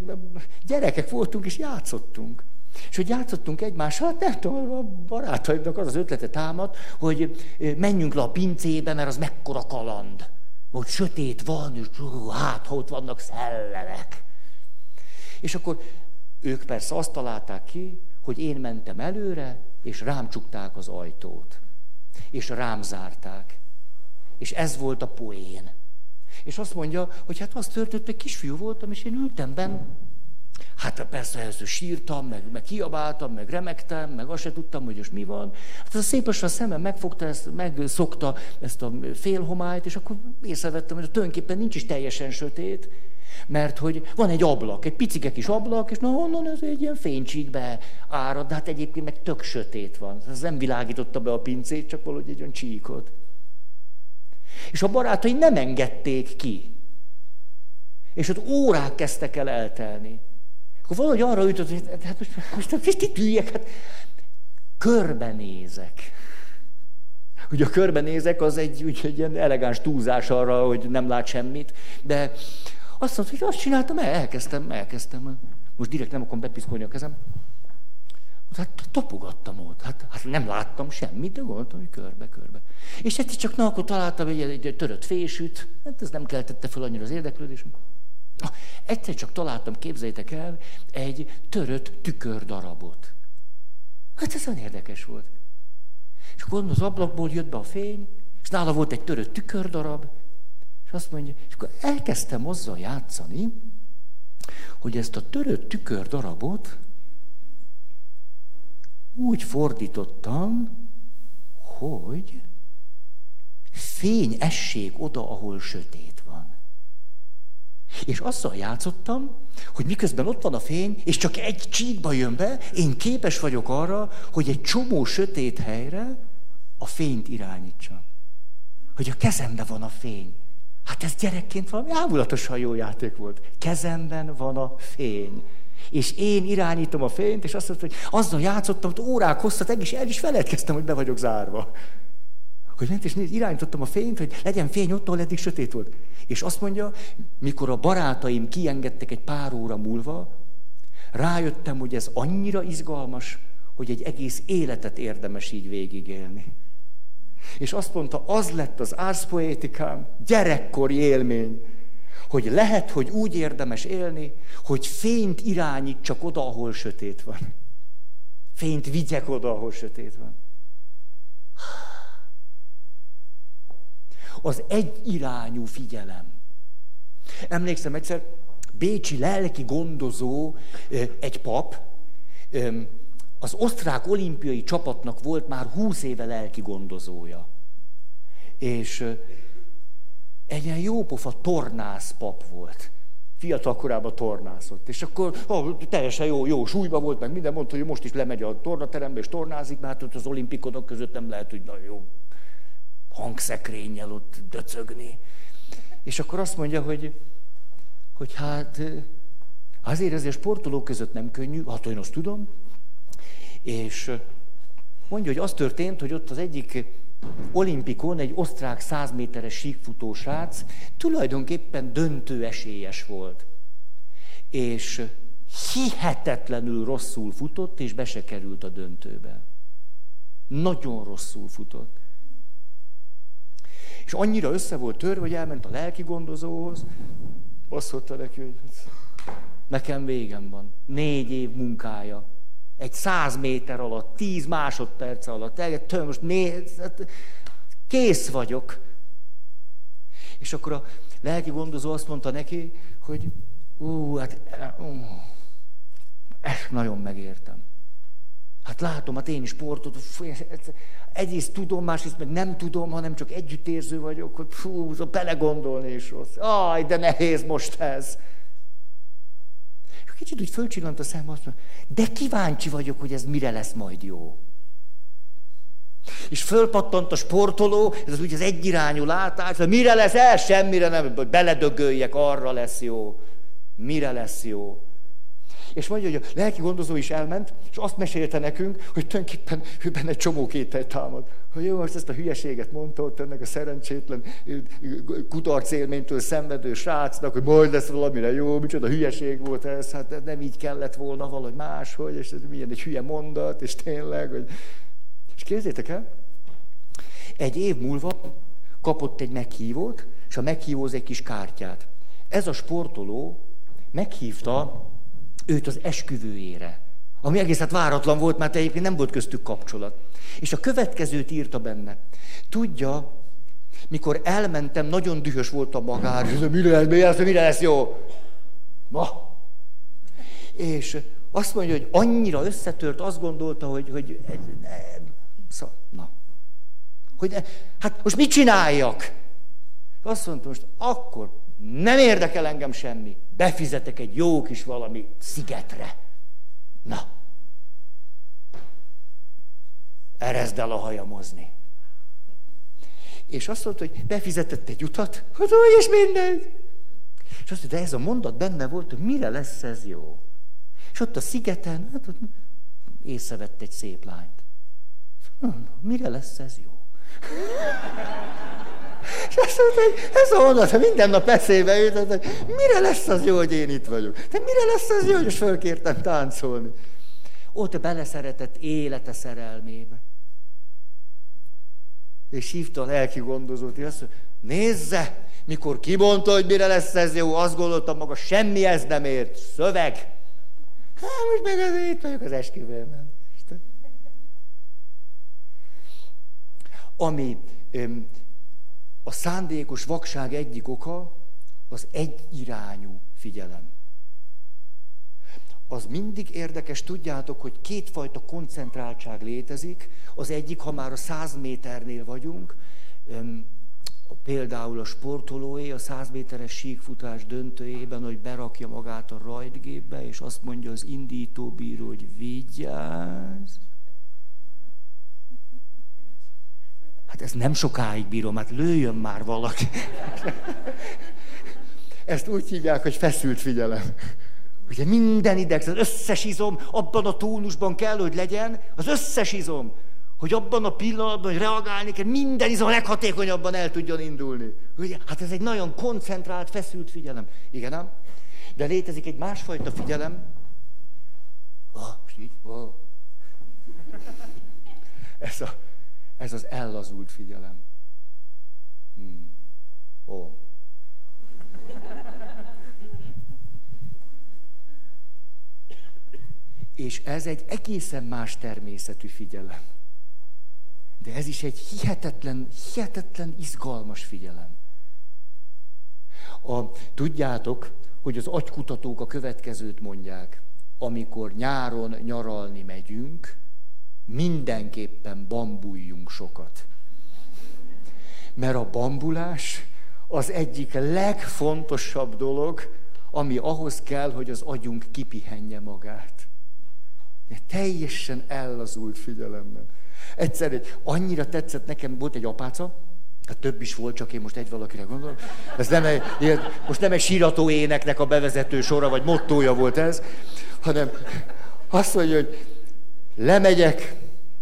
gyerekek voltunk és játszottunk. És hogy játszottunk egymással, hát nem tudom, a barátaimnak az az ötlete támad, hogy menjünk le a pincébe, mert az mekkora kaland. Hogy sötét van, és hát, ott vannak szellemek. És akkor ők persze azt találták ki, hogy én mentem előre, és rám csukták az ajtót. És rám zárták. És ez volt a poén. És azt mondja, hogy hát azt történt, hogy kisfiú voltam, és én ültem benn, Hát persze ehhez sírtam, meg, meg kiabáltam, meg remektem, meg azt se tudtam, hogy most mi van. Hát az szép a szemem megfogta, ezt, megszokta ezt a félhomályt, és akkor észrevettem, hogy tulajdonképpen nincs is teljesen sötét, mert hogy van egy ablak, egy picike kis ablak, és na honnan ez egy ilyen fénycsíkbe árad, de hát egyébként meg tök sötét van. Ez nem világította be a pincét, csak valahogy egy olyan csíkot. És a barátai nem engedték ki. És ott órák kezdtek el eltelni. Akkor valahogy arra jutott, hogy hát most, most, most itt üljek, hát körbenézek. Ugye a körbenézek az egy, úgy, egy ilyen elegáns túlzás arra, hogy nem lát semmit, de azt mondta, hogy azt csináltam, elkezdtem, elkezdtem. Most direkt nem akarom bepiszkolni a kezem. Hát tapogattam ott. Hát, hát nem láttam semmit, de gondoltam, hogy körbe-körbe. És egyszer csak na, akkor találtam egy, egy törött fésűt, hát ez nem keltette fel annyira az érdeklődésem. Egyszer csak találtam, képzeljétek el, egy törött tükördarabot. Hát ez olyan érdekes volt. És akkor az ablakból jött be a fény, és nála volt egy törött tükördarab, és azt mondja, és akkor elkezdtem azzal játszani, hogy ezt a törött tükördarabot úgy fordítottam, hogy fény essék oda, ahol sötét. És azzal játszottam, hogy miközben ott van a fény, és csak egy csíkba jön be, én képes vagyok arra, hogy egy csomó sötét helyre a fényt irányítsam. Hogy a kezemben van a fény. Hát ez gyerekként valami ámulatosan jó játék volt. Kezemben van a fény. És én irányítom a fényt, és azt mondta, hogy azzal játszottam, hogy órák hosszat, egész el is feledkeztem, hogy be vagyok zárva. Hogy ment és néz, irányítottam a fényt, hogy legyen fény ott, ahol eddig sötét volt. És azt mondja, mikor a barátaim kiengedtek egy pár óra múlva, rájöttem, hogy ez annyira izgalmas, hogy egy egész életet érdemes így végigélni. És azt mondta, az lett az árszpoétikám, gyerekkori élmény, hogy lehet, hogy úgy érdemes élni, hogy fényt irányít csak oda, ahol sötét van. Fényt vigyek oda, ahol sötét van. Az egyirányú figyelem. Emlékszem egyszer, bécsi lelki gondozó, egy pap, az osztrák olimpiai csapatnak volt már húsz éve lelki gondozója. És egy ilyen jópofa tornász pap volt. Fiatal korában tornászott. És akkor ó, teljesen jó, jó súlyba volt, meg minden mondta, hogy most is lemegy a tornaterembe, és tornázik, mert ott az olimpikonok között nem lehet, hogy nagyon jó hangszekrényel ott döcögni. És akkor azt mondja, hogy, hogy hát azért ezért sportolók között nem könnyű, hát én azt tudom, és mondja, hogy az történt, hogy ott az egyik olimpikon egy osztrák 100 méteres síkfutó srác tulajdonképpen döntő esélyes volt. És hihetetlenül rosszul futott, és be se került a döntőbe. Nagyon rosszul futott. És annyira össze volt törve, hogy elment a lelki gondozóhoz, azt mondta neki, hogy nekem végem van. Négy év munkája. Egy száz méter alatt, tíz másodperc alatt. Től most néz, hát kész vagyok. És akkor a lelki gondozó azt mondta neki, hogy ú, hát ú, ezt nagyon megértem. Hát látom, hát én is sportot, egyrészt tudom, másrészt meg nem tudom, hanem csak együttérző vagyok, hogy fú, belegondolni is rossz. Aj, de nehéz most ez. És kicsit úgy fölcsillant a szem, azt mondja, de kíváncsi vagyok, hogy ez mire lesz majd jó. És fölpattant a sportoló, ez az úgy az egyirányú látás, hogy mire lesz el, semmire nem, hogy beledögöljek, arra lesz jó. Mire lesz jó? És mondja, hogy a lelki gondozó is elment, és azt mesélte nekünk, hogy tulajdonképpen ő benne csomó kétel támad. Hogy jó, most ezt a hülyeséget mondta ott ennek a szerencsétlen kudarc élménytől szenvedő srácnak, hogy majd lesz valamire jó, micsoda hülyeség volt ez, hát nem így kellett volna valahogy máshogy, és ez milyen egy hülye mondat, és tényleg, hogy... És képzétek el, egy év múlva kapott egy meghívót, és a meghívóz egy kis kártyát. Ez a sportoló meghívta őt az esküvőjére. Ami egész hát váratlan volt, mert egyébként nem volt köztük kapcsolat. És a következőt írta benne. Tudja, mikor elmentem, nagyon dühös volt a magár, mire lesz, mire lesz, mire lesz jó? Ma. És azt mondja, hogy annyira összetört, azt gondolta, hogy, hogy szóval, na. Hogy hát most mit csináljak? Azt mondta, most akkor nem érdekel engem semmi. Befizetek egy jó kis valami szigetre. Na. Erezd el a hajamozni. És azt mondta, hogy befizetett egy utat, hogy úgy és mindegy. És azt mondta, de ez a mondat benne volt, hogy mire lesz ez jó. És ott a szigeten, hát ott észrevett egy szép lányt. Mire lesz ez jó? És azt mondta, ez a mondat, minden nap eszébe jut, hogy mire lesz az jó, hogy én itt vagyok? De mire lesz az jó, hogy fölkértem táncolni? Ott beleszeretett élete szerelmébe. És hívta a lelki gondozót, és azt mondta, nézze, mikor kimondta, hogy mire lesz ez jó, azt gondoltam maga, semmi ez nem ért. Szöveg. Hát most meg az itt vagyok az esküvőben. Ami öm, a szándékos vakság egyik oka az egyirányú figyelem. Az mindig érdekes, tudjátok, hogy kétfajta koncentráltság létezik. Az egyik, ha már a száz méternél vagyunk, például a sportolóé a 100 méteres síkfutás döntőjében, hogy berakja magát a rajtgépbe, és azt mondja az indítóbíró, hogy vigyázz, Hát ez nem sokáig bírom, hát lőjön már valaki. Ezt úgy hívják, hogy feszült figyelem. Ugye minden ideg, az összes izom abban a tónusban kell, hogy legyen, az összes izom, hogy abban a pillanatban, hogy reagálni kell, minden izom leghatékonyabban el tudjon indulni. Ugye? Hát ez egy nagyon koncentrált, feszült figyelem. Igen, nem? De létezik egy másfajta figyelem. Oh, így, oh. Ez a ez az ellazult figyelem. Hmm. Ó. És ez egy egészen más természetű figyelem. De ez is egy hihetetlen, hihetetlen izgalmas figyelem. A, tudjátok, hogy az agykutatók a következőt mondják. Amikor nyáron nyaralni megyünk, mindenképpen bambuljunk sokat. Mert a bambulás az egyik legfontosabb dolog, ami ahhoz kell, hogy az agyunk kipihenje magát. De teljesen ellazult figyelemmel. Egyszer egy, annyira tetszett nekem, volt egy apáca, Hát több is volt, csak én most egy valakire gondolom. Ez nem egy, most nem egy sírató éneknek a bevezető sora, vagy mottója volt ez, hanem azt mondja, hogy lemegyek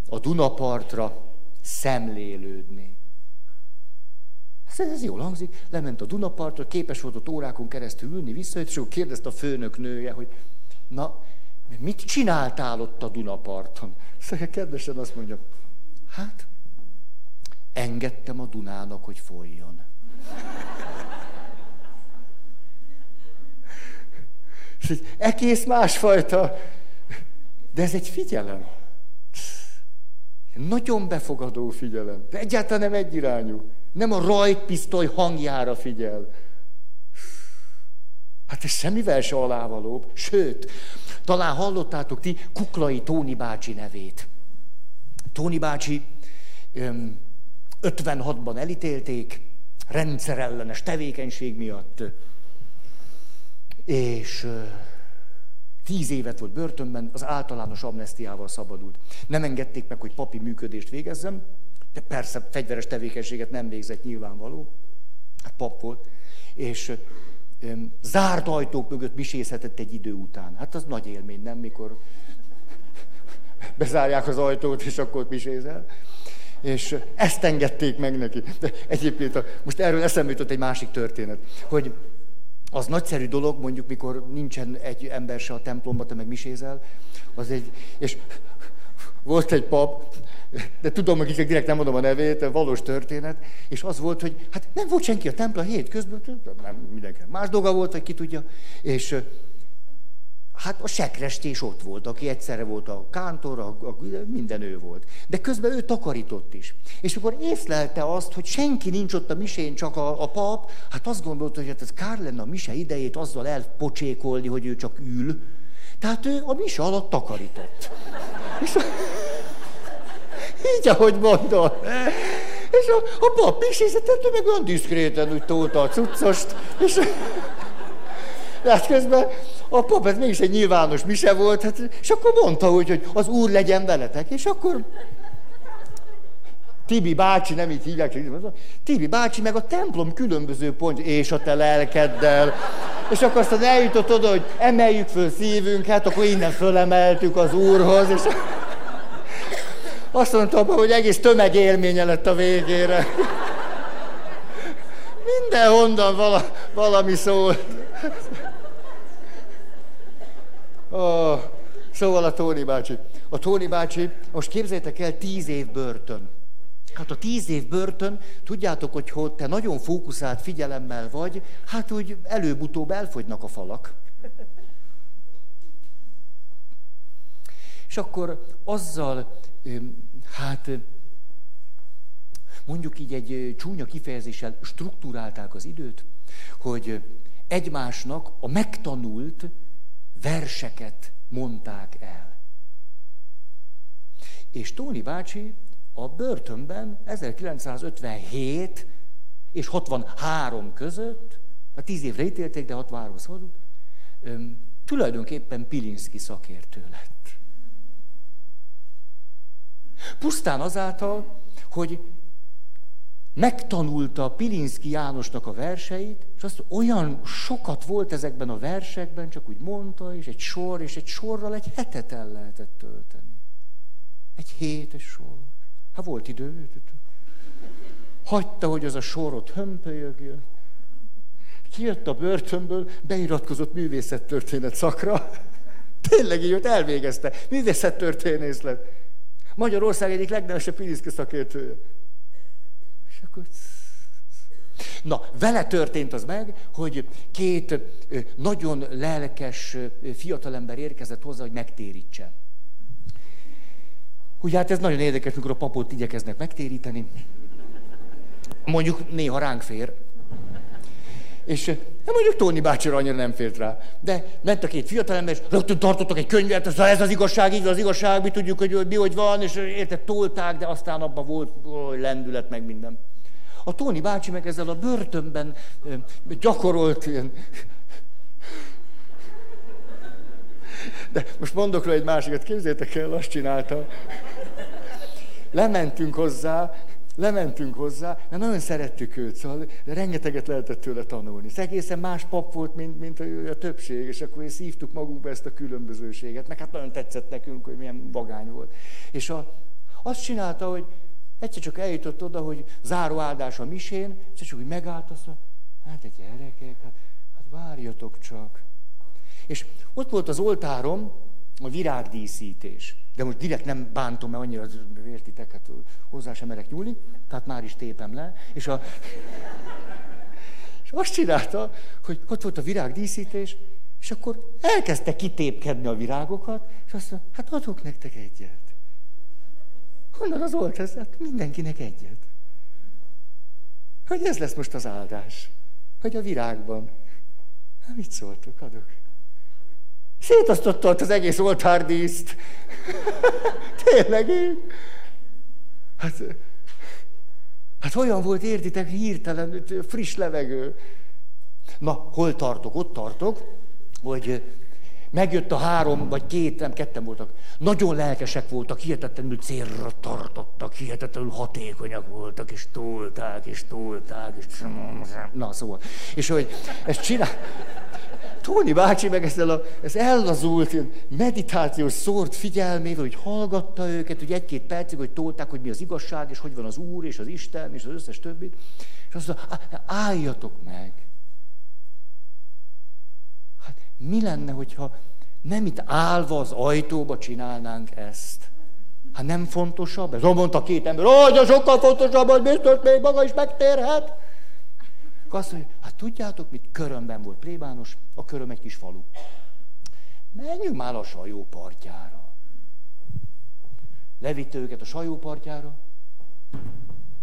a Dunapartra szemlélődni. Ez, ez jól hangzik, lement a Dunapartra, képes volt ott órákon keresztül ülni, visszajött, és akkor kérdezte a főnök nője, hogy na, mit csináltál ott a Dunaparton? Szóval kedvesen azt mondja, hát engedtem a Dunának, hogy folyjon. Ez egy egész másfajta, de ez egy figyelem. Nagyon befogadó figyelem, de egyáltalán nem egyirányú. Nem a rajtpisztoly hangjára figyel. Hát ez semmivel se alávalóbb. Sőt, talán hallottátok ti Kuklai Tóni bácsi nevét. Tóni bácsi 56-ban elítélték, rendszerellenes tevékenység miatt, és tíz évet volt börtönben, az általános amnestiával szabadult. Nem engedték meg, hogy papi működést végezzem, de persze fegyveres tevékenységet nem végzett nyilvánvaló, hát pap volt, és zárt ajtók mögött misézhetett egy idő után. Hát az nagy élmény, nem? Mikor bezárják az ajtót, és akkor ott misézel. És ezt engedték meg neki. De egyébként most erről eszembe jutott egy másik történet, hogy az nagyszerű dolog, mondjuk, mikor nincsen egy ember se a templomba, te meg misézel, az egy, és volt egy pap, de tudom, hogy direkt nem mondom a nevét, valós történet, és az volt, hogy hát nem volt senki a templom hét közben, nem mindenki. Más dolga volt, hogy ki tudja, és Hát a sekrestés ott volt, aki egyszerre volt a kántor, a, a, minden ő volt. De közben ő takarított is. És akkor észlelte azt, hogy senki nincs ott a misén, csak a, a pap, hát azt gondolta, hogy hát ez kár lenne a mise idejét azzal elpocsékolni, hogy ő csak ül. Tehát ő a mise alatt takarított. És a, így, ahogy mondod. És a, a pap misézett, ő meg olyan diszkréten úgy tolta a cuccost, és hát közben a pap, ez mégis egy nyilvános mise volt, hát, és akkor mondta úgy, hogy az úr legyen veletek, és akkor Tibi bácsi, nem így hívják, Tibi bácsi meg a templom különböző pont, és a te lelkeddel. És akkor aztán eljutott oda, hogy emeljük föl szívünket, akkor innen fölemeltük az Úrhoz, és azt mondta, hogy egész tömegélménye lett a végére. Mindenhonnan vala, valami szólt. Oh, szóval a Tóni bácsi. A Tóni bácsi, most képzeljétek el, tíz év börtön. Hát a tíz év börtön, tudjátok, hogy ha te nagyon fókuszált figyelemmel vagy, hát úgy előbb-utóbb elfogynak a falak. És akkor azzal, hát mondjuk így egy csúnya kifejezéssel struktúrálták az időt, hogy egymásnak a megtanult verseket mondták el. És Tóni bácsi a börtönben 1957 és 63 között, a 10 évre ítélték, de 63 szólunk, tulajdonképpen Pilinszki szakértő lett. Pusztán azáltal, hogy megtanulta Pilinszki Jánosnak a verseit, és azt olyan sokat volt ezekben a versekben, csak úgy mondta, és egy sor, és egy sorral egy hetet el lehetett tölteni. Egy hétes sor. Hát volt idő. Hagyta, hogy az a sorot hömpölyögjön. Kijött a börtönből, beiratkozott művészettörténet szakra. Tényleg így, elvégezte. Művészettörténész lett. Magyarország egyik legnevesebb Pilinszki szakértője. Na, vele történt az meg, hogy két nagyon lelkes fiatalember érkezett hozzá, hogy megtérítse. Ugye hát ez nagyon érdekes, mikor a papot igyekeznek megtéríteni. Mondjuk néha ránk fér. És nem mondjuk Tóni bácsira annyira nem fért rá. De ment a két fiatalember, és rögtön tartottak egy könyvet, ez, ez az igazság, így az igazság, mi tudjuk, hogy mi hogy van, és érted, tolták, de aztán abban volt ó, lendület, meg minden. A Tóni bácsi meg ezzel a börtönben gyakorolt ilyen... De most mondok rá egy másikat, képzétek el, azt csinálta. Lementünk hozzá, lementünk hozzá, mert nagyon szerettük őt, szóval rengeteget lehetett tőle tanulni. Ez egészen más pap volt, mint, mint a, a többség, és akkor is szívtuk magunkba ezt a különbözőséget, meg hát nagyon tetszett nekünk, hogy milyen vagány volt. És a, azt csinálta, hogy egyszer csak eljutott oda, hogy záró áldás a misén, egyszer csak úgy megállt, azt mondja, hát egy gyerekek, hát, hát várjatok csak. És ott volt az oltárom a virágdíszítés. De most direkt nem bántom, mert annyira, értitek, hát hozzá sem merek nyúlni, tehát már is tépem le. És, a... és azt csinálta, hogy ott volt a virágdíszítés, és akkor elkezdte kitépkedni a virágokat, és azt mondta, hát adok nektek egyet. Honnan az volt ez? Hát mindenkinek egyet. Hogy ez lesz most az áldás. Hogy a virágban. Hát mit szóltok, adok. Szétosztotta ott az egész oltárdíszt. Tényleg én. Hát, hát olyan volt, értitek, hirtelen, friss levegő. Na, hol tartok? Ott tartok, hogy megjött a három, vagy két, nem, ketten voltak. Nagyon lelkesek voltak, hihetetlenül célra tartottak, hihetetlenül hatékonyak voltak, és tolták, és tolták, és... Na, szóval. És hogy ezt csinál... Tóni bácsi meg ezzel a, ez ellazult meditációs szórt figyelmével, hogy hallgatta őket, hogy egy-két percig, hogy tolták, hogy mi az igazság, és hogy van az Úr, és az Isten, és az összes többi. És azt mondta, álljatok meg. Hát mi lenne, hogyha nem itt állva az ajtóba csinálnánk ezt? Hát nem fontosabb? Ez mondta két ember, hogy sokkal fontosabb, az biztos még maga is megtérhet. Azt mondja, hát tudjátok mit? Körömben volt plébános, a köröm egy kis falu. Menjünk már a sajó partjára. Levitte őket a sajó partjára.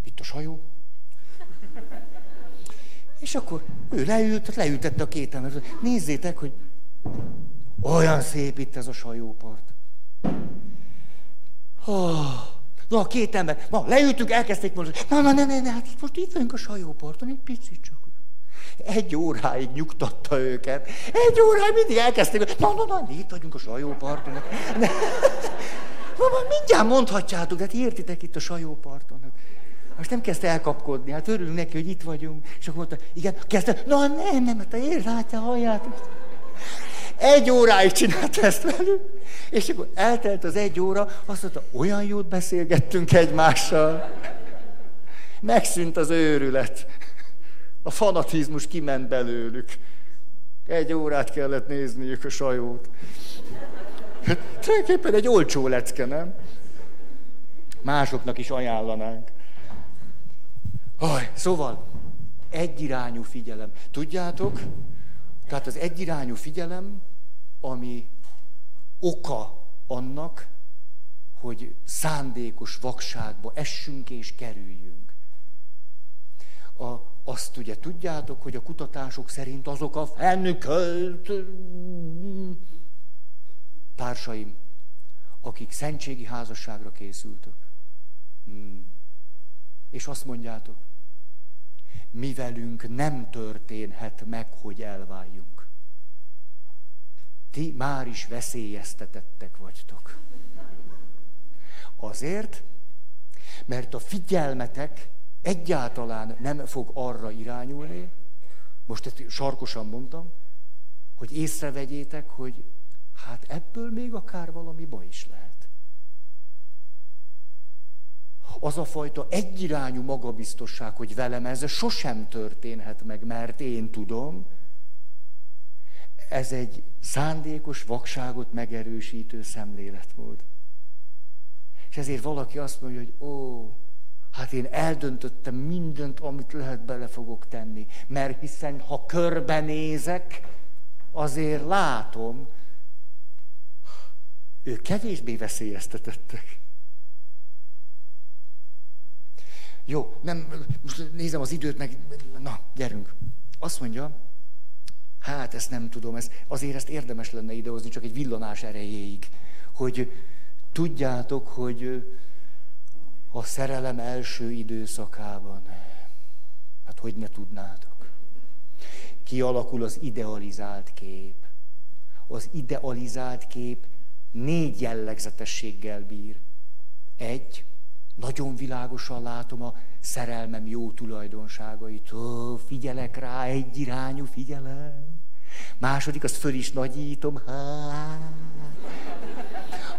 Itt a sajó. És akkor ő leült, leültette a két ember. Nézzétek, hogy olyan szép itt ez a sajópart. Oh, na, két ember, na, leültünk, elkezdték mondani, na, na, ne, ne, ne, hát most itt vagyunk a sajóparton, egy picit csak. Egy óráig nyugtatta őket. Egy óráig mindig elkezdték, na, na, na, itt vagyunk a sajóparton. Ne. Na, mindjárt mondhatjátok, de hát értitek itt a sajóparton. Most nem kezdte elkapkodni, hát örülünk neki, hogy itt vagyunk. És akkor mondta, igen, kezdte, na nem, nem, hát ér, látja, halljátok. Egy óráig csinálta ezt velük, és akkor eltelt az egy óra, azt mondta, olyan jót beszélgettünk egymással. Megszűnt az őrület. A fanatizmus kiment belőlük. Egy órát kellett nézniük a sajót. Hát, tulajdonképpen egy olcsó lecke, nem? Másoknak is ajánlanánk. Aj, szóval, egyirányú figyelem. Tudjátok, tehát az egyirányú figyelem, ami oka annak, hogy szándékos vakságba essünk és kerüljünk. A, azt ugye tudjátok, hogy a kutatások szerint azok a felnökölt társaim, akik szentségi házasságra készültek. Hmm. És azt mondjátok, mi velünk nem történhet meg, hogy elváljunk. Ti már is veszélyeztetettek vagytok. Azért, mert a figyelmetek egyáltalán nem fog arra irányulni, most ezt sarkosan mondtam, hogy észrevegyétek, hogy hát ebből még akár valami baj is lehet az a fajta egyirányú magabiztosság, hogy velem ez sosem történhet meg, mert én tudom, ez egy szándékos vakságot megerősítő szemléletmód. És ezért valaki azt mondja, hogy ó, Hát én eldöntöttem mindent, amit lehet bele fogok tenni. Mert hiszen ha körbenézek, azért látom, ők kevésbé veszélyeztetettek. Jó, nem, most nézem az időt, meg, na, gyerünk. Azt mondja, hát ezt nem tudom, ez, azért ezt érdemes lenne idehozni, csak egy villanás erejéig, hogy tudjátok, hogy a szerelem első időszakában, hát hogy ne tudnátok, kialakul az idealizált kép. Az idealizált kép négy jellegzetességgel bír. Egy, nagyon világosan látom a szerelmem jó tulajdonságait. Ó, figyelek rá, egy irányú figyelem. Második, azt föl is nagyítom. Há.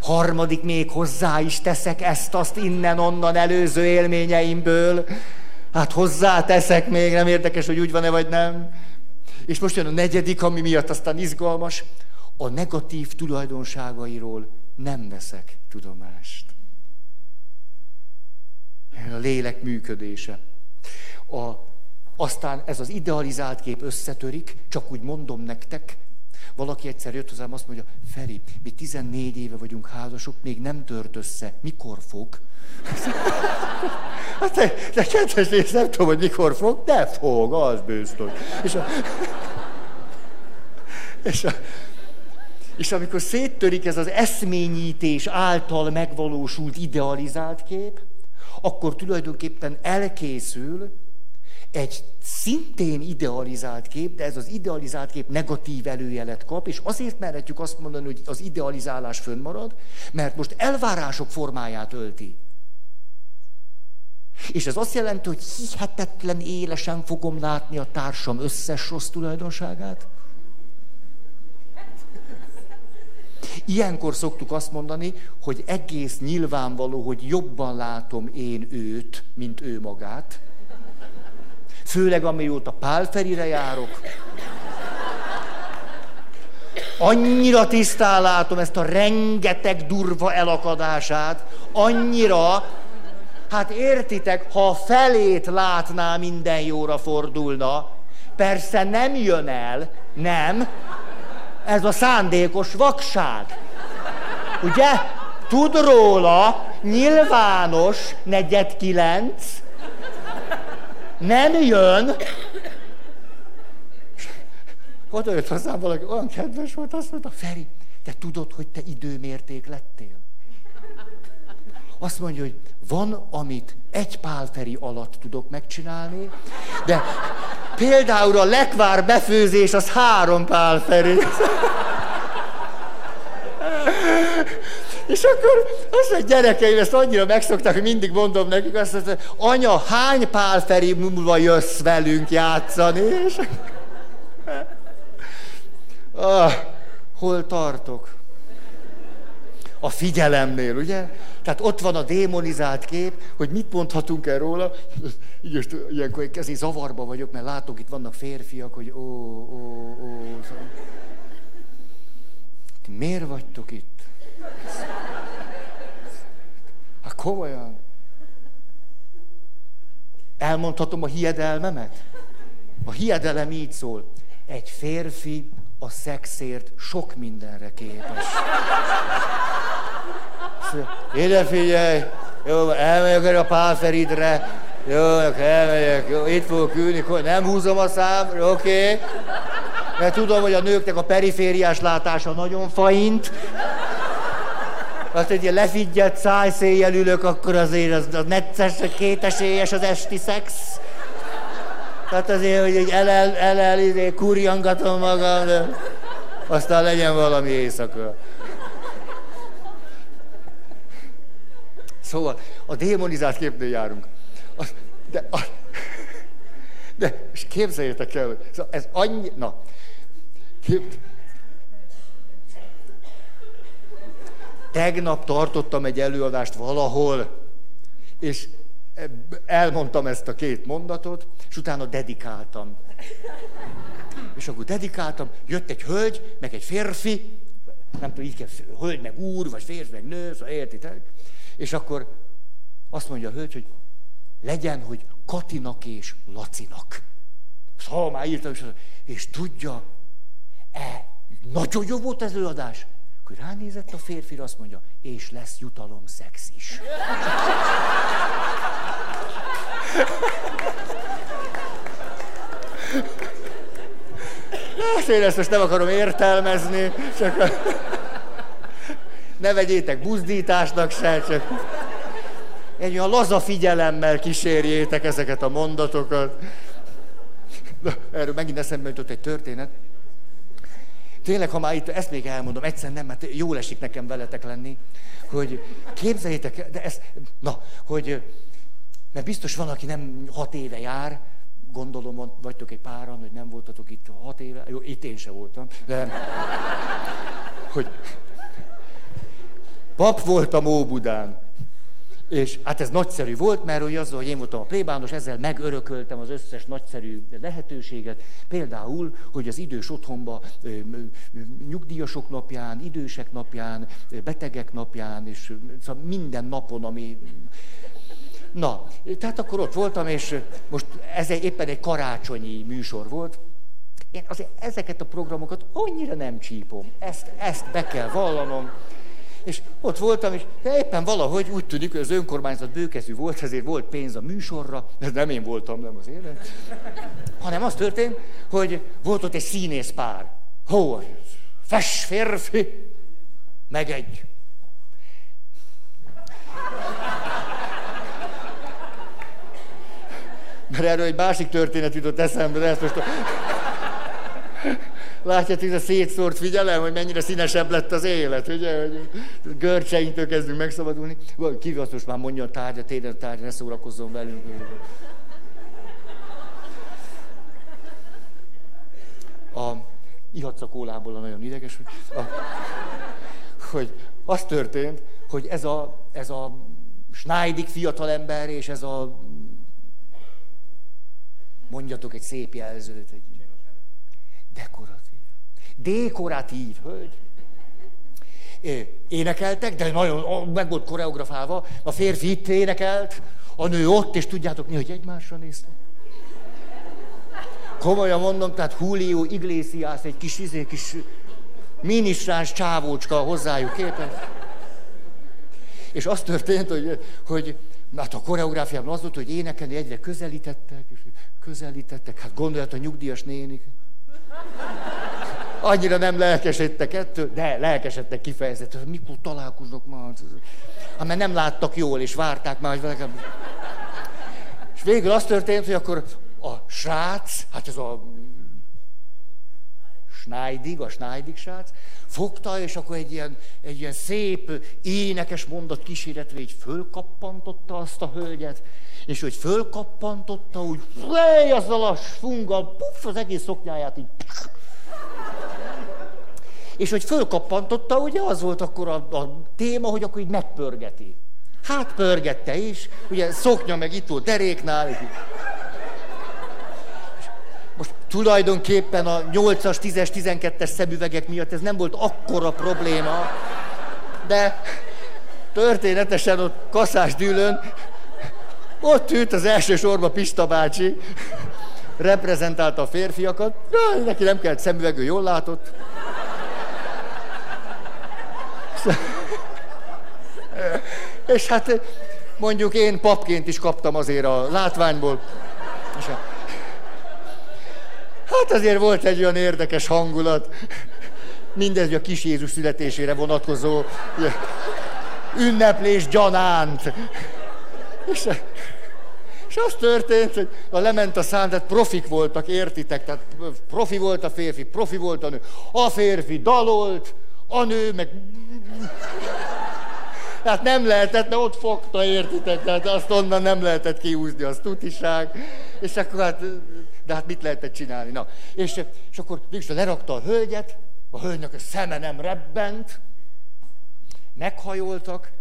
Harmadik, még hozzá is teszek ezt, azt innen-onnan előző élményeimből. Hát hozzá teszek még, nem érdekes, hogy úgy van-e, vagy nem. És most jön a negyedik, ami miatt aztán izgalmas. A negatív tulajdonságairól nem veszek tudomást a lélek működése. A, aztán ez az idealizált kép összetörik, csak úgy mondom nektek, valaki egyszer jött hozzám, azt mondja, Feri, mi 14 éve vagyunk házasok, még nem tört össze. Mikor fog? Hát de, de kedves rész, nem tudom, hogy mikor fog, de fog, az biztos. És, a, és, a, és amikor széttörik ez az eszményítés által megvalósult idealizált kép, akkor tulajdonképpen elkészül egy szintén idealizált kép, de ez az idealizált kép negatív előjelet kap, és azért merhetjük azt mondani, hogy az idealizálás fönnmarad, mert most elvárások formáját ölti. És ez azt jelenti, hogy hihetetlen élesen fogom látni a társam összes rossz tulajdonságát, Ilyenkor szoktuk azt mondani, hogy egész nyilvánvaló, hogy jobban látom én őt, mint ő magát. Főleg amióta Pálferire járok. Annyira tisztán látom ezt a rengeteg durva elakadását, annyira, hát értitek, ha a felét látná, minden jóra fordulna, persze nem jön el, nem, ez a szándékos vakság. Ugye? Tud róla, nyilvános, negyed kilenc, nem jön. Oda jött hozzám valaki, olyan kedves volt, azt mondta, Feri, te tudod, hogy te időmérték lettél? Azt mondja, hogy van, amit egy pálferi alatt tudok megcsinálni, de például a lekvár befőzés az három pálferi. És akkor azt mondja, gyerekeim, ezt annyira megszokták, hogy mindig mondom nekik, azt mondja, anya, hány pálferi múlva jössz velünk játszani? És... Ah, hol tartok? A figyelemnél, ugye? Tehát ott van a démonizált kép, hogy mit mondhatunk el róla. Így most ilyenkor kezdi zavarba vagyok, mert látok, itt vannak férfiak, hogy ó, ó, ó. Szóval... Miért vagytok itt? Hát komolyan. Elmondhatom a hiedelmemet? A hiedelem így szól. Egy férfi a szexért sok mindenre képes. Ide figyelj, jó, elmegyek erre a pálferidre, jó, elmegyek, jó, itt fogok ülni, nem húzom a szám, oké. Okay. Mert tudom, hogy a nőknek a perifériás látása nagyon faint. Hát ilyen lefigyedt szájszéjjel ülök, akkor azért az, az necces, kétesélyes az esti szex. Tehát azért, hogy egy elel, elel, izé, kurjangatom magam, de aztán legyen valami éjszaka. Szóval a démonizált képnél járunk. De, de és képzeljétek el, szóval ez annyi, na, kép, tegnap tartottam egy előadást valahol, és elmondtam ezt a két mondatot, és utána dedikáltam. És akkor dedikáltam, jött egy hölgy, meg egy férfi, nem tudom, így kell, hölgy, meg úr, vagy férfi, meg nő, szóval értitek? És akkor azt mondja a hölgy, hogy legyen, hogy Katinak és Lacinak. Szóval már írtam, és, és tudja, e, nagyon jó volt ez előadás. Akkor ránézett a férfi, azt mondja, és lesz jutalom szex is. Hát én ezt most nem akarom értelmezni, csak a... ne vegyétek buzdításnak se, csak egy olyan laza figyelemmel kísérjétek ezeket a mondatokat. Na, erről megint eszembe jutott egy történet. Tényleg, ha már itt ezt még elmondom, egyszer nem, mert jól esik nekem veletek lenni, hogy képzeljétek, de ez, na, hogy, mert biztos van, aki nem hat éve jár, gondolom, vagytok egy páran, hogy nem voltatok itt hat éve, jó, itt én se voltam, de hogy pap voltam Óbudán, és hát ez nagyszerű volt, mert hogy azzal, hogy én voltam a plébános, ezzel megörököltem az összes nagyszerű lehetőséget. Például, hogy az idős otthonba nyugdíjasok napján, idősek napján, betegek napján, és szóval minden napon, ami... Na, tehát akkor ott voltam, és most ez éppen egy karácsonyi műsor volt. Én azért ezeket a programokat annyira nem csípom. Ezt, ezt be kell vallanom. És ott voltam, és éppen valahogy úgy tűnik, hogy az önkormányzat bőkezű volt, ezért volt pénz a műsorra, ez nem én voltam, nem az élet, hanem az történt, hogy volt ott egy színész pár. Hó, fes férfi, meg egy. Mert erről egy másik történet jutott eszembe, de ezt most... Látjátok, ez a szétszórt figyelem, hogy mennyire színesebb lett az élet, ugye? Hogy görcseinktől kezdünk megszabadulni. Ki azt most már mondja a tárgyat, tényleg a tárgyat, ne szórakozzon velünk. A, ihatsz a kólából a nagyon ideges, hogy, a, hogy az történt, hogy ez a, ez a Schneidig fiatalember, és ez a mondjatok egy szép jelzőt, egy dekorat Dékoratív hölgy. Énekeltek, de nagyon meg volt koreografálva. A férfi itt énekelt, a nő ott, és tudjátok mi, hogy egymásra néztek. Komolyan mondom, tehát Julio Iglesias, egy kis, izé, kis minisáns csávócska hozzájuk képest. És az történt, hogy, hogy hát a koreográfiában az volt, hogy énekelni egyre közelítettek, és közelítettek, hát gondolt a nyugdíjas nénik annyira nem lelkesedtek ettől, de lelkesedtek kifejezetten, mikor találkozok már. Hát, mert nem láttak jól, és várták már, hogy velem. És végül az történt, hogy akkor a srác, hát ez a Schneidig, a Schneidig srác, fogta, és akkor egy ilyen, egy ilyen szép, énekes mondat kíséretve így fölkappantotta azt a hölgyet, és hogy fölkappantotta, úgy fej, azzal a fungal, puff, az egész szoknyáját így és hogy fölkappantotta, ugye az volt akkor a, a téma, hogy akkor így megpörgeti. Hát pörgette is, ugye szoknya meg itt volt deréknál. És most tulajdonképpen a 8-as, 10-es, 12-es szemüvegek miatt ez nem volt akkora probléma, de történetesen ott kaszás dűlön, ott ült az első sorba Pista bácsi, reprezentálta a férfiakat, de neki nem kellett szemüveg, ő jól látott. És hát mondjuk én papként is kaptam azért a látványból. Hát azért volt egy olyan érdekes hangulat. Mindez a kis Jézus születésére vonatkozó ünneplés gyanánt. És az történt, hogy a lement a szám, tehát profik voltak, értitek? Tehát profi volt a férfi, profi volt a nő. A férfi dalolt, a nő meg... Hát nem lehetett, de ott fogta, értitek? Tehát azt onnan nem lehetett kiúzni, az tutiság. És akkor hát, de hát mit lehetett csinálni? Na, és, és akkor végül lerakta a hölgyet, a hölgynek a szeme nem rebbent, meghajoltak,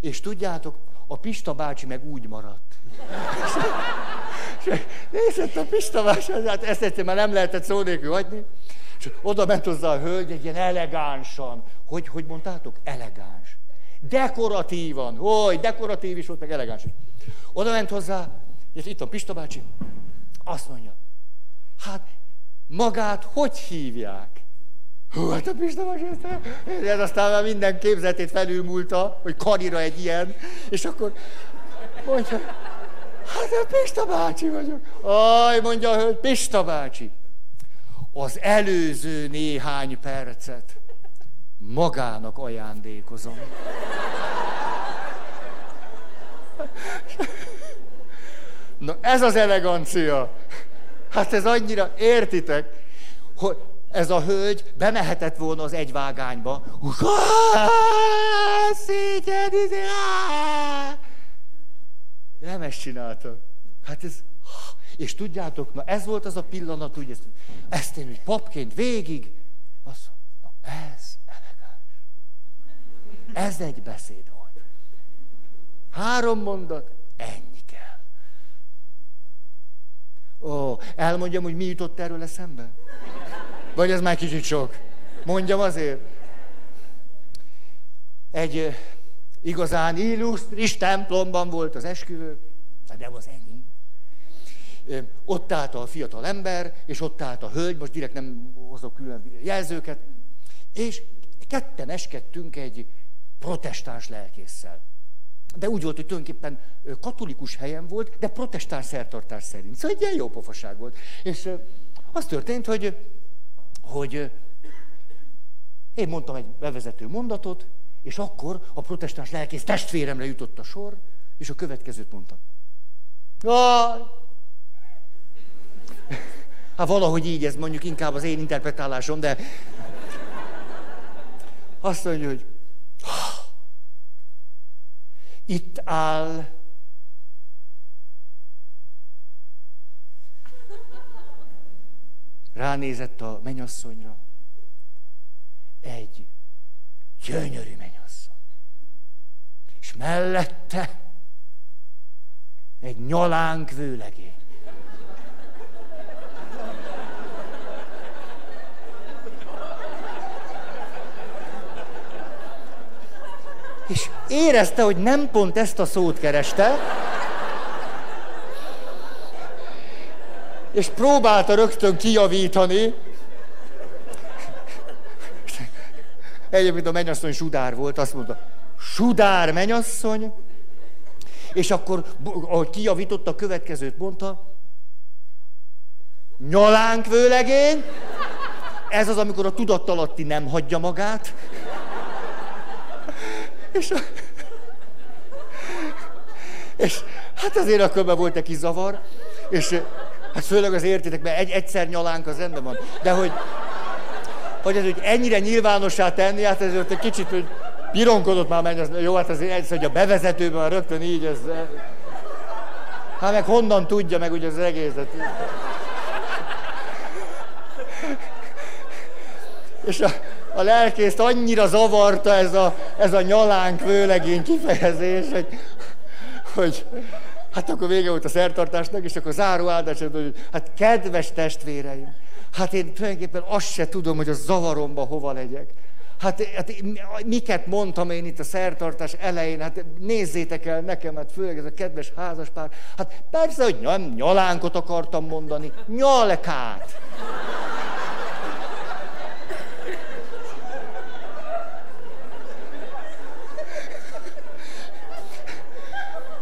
és tudjátok, a Pista bácsi meg úgy maradt. Nézett a Pista hát ezt egyszer már nem lehetett szó nélkül hagyni. És oda ment hozzá a hölgy egy ilyen elegánsan. Hogy, hogy mondtátok? Elegáns. Dekoratívan. Hogy, dekoratív is volt, meg elegáns is. Oda ment hozzá, és itt a Pista bácsi, azt mondja, hát magát hogy hívják? Hú, hát a Pista bácsi, ez aztán már minden képzetét felülmúlta, hogy karira egy ilyen, és akkor mondja, hát a Pista bácsi vagyok. Aj, mondja hogy Pista bácsi. Az előző néhány percet magának ajándékozom. Na ez az elegancia. Hát ez annyira, értitek, hogy ez a hölgy bemehetett volna az egyvágányba. Szégyen, izé, Nem ezt. Hát ez... És tudjátok, na ez volt az a pillanat, úgy ezt, ezt én úgy papként végig, azt na ez elegáns. Ez egy beszéd volt. Három mondat, ennyi. Ó, elmondjam, hogy mi jutott erről eszembe? Vagy ez már kicsit sok? Mondjam azért. Egy igazán illusztris templomban volt az esküvő, de az ennyi. Ott állt a fiatal ember, és ott állt a hölgy, most direkt nem hozok külön jelzőket, és ketten eskedtünk egy protestáns lelkésszel. De úgy volt, hogy tulajdonképpen katolikus helyen volt, de protestáns szertartás szerint. Szóval egy ilyen jó pofaság volt. És az történt, hogy, hogy én mondtam egy bevezető mondatot, és akkor a protestáns lelkész testvéremre jutott a sor, és a következőt mondtam. Hát valahogy így, ez mondjuk inkább az én interpretálásom, de azt mondja, hogy itt áll ránézett a menyasszonyra. Egy gyönyörű menyasszony. És mellette egy nyalánk vőlegény. És érezte, hogy nem pont ezt a szót kereste, és próbálta rögtön kijavítani. Egyébként a mennyasszony sudár volt, azt mondta, sudár mennyasszony, és akkor, ahogy kijavította, a következőt mondta, nyalánk vőlegény, ez az, amikor a tudattalatti nem hagyja magát, és, és hát azért akkor már volt egy kis zavar, és hát főleg az értitek, mert egy, egyszer nyalánk az rendben van. De hogy, hogy ez hogy ennyire nyilvánossá tenni, hát ez egy kicsit, hogy pironkodott már menj, az, jó, hát azért ez, hogy a bevezetőben már rögtön így, ez... Hát meg honnan tudja meg ugye az egészet. És a, a lelkészt annyira zavarta ez a, ez a nyalánk vőlegény kifejezés, hogy, hogy hát akkor vége volt a szertartásnak, és akkor záró áldás, hogy hát kedves testvéreim, hát én tulajdonképpen azt se tudom, hogy a zavaromba hova legyek. Hát, hát miket mondtam én itt a szertartás elején, hát nézzétek el nekem, hát főleg ez a kedves házaspár. Hát persze, hogy nem nyalánkot akartam mondani, nyalkát.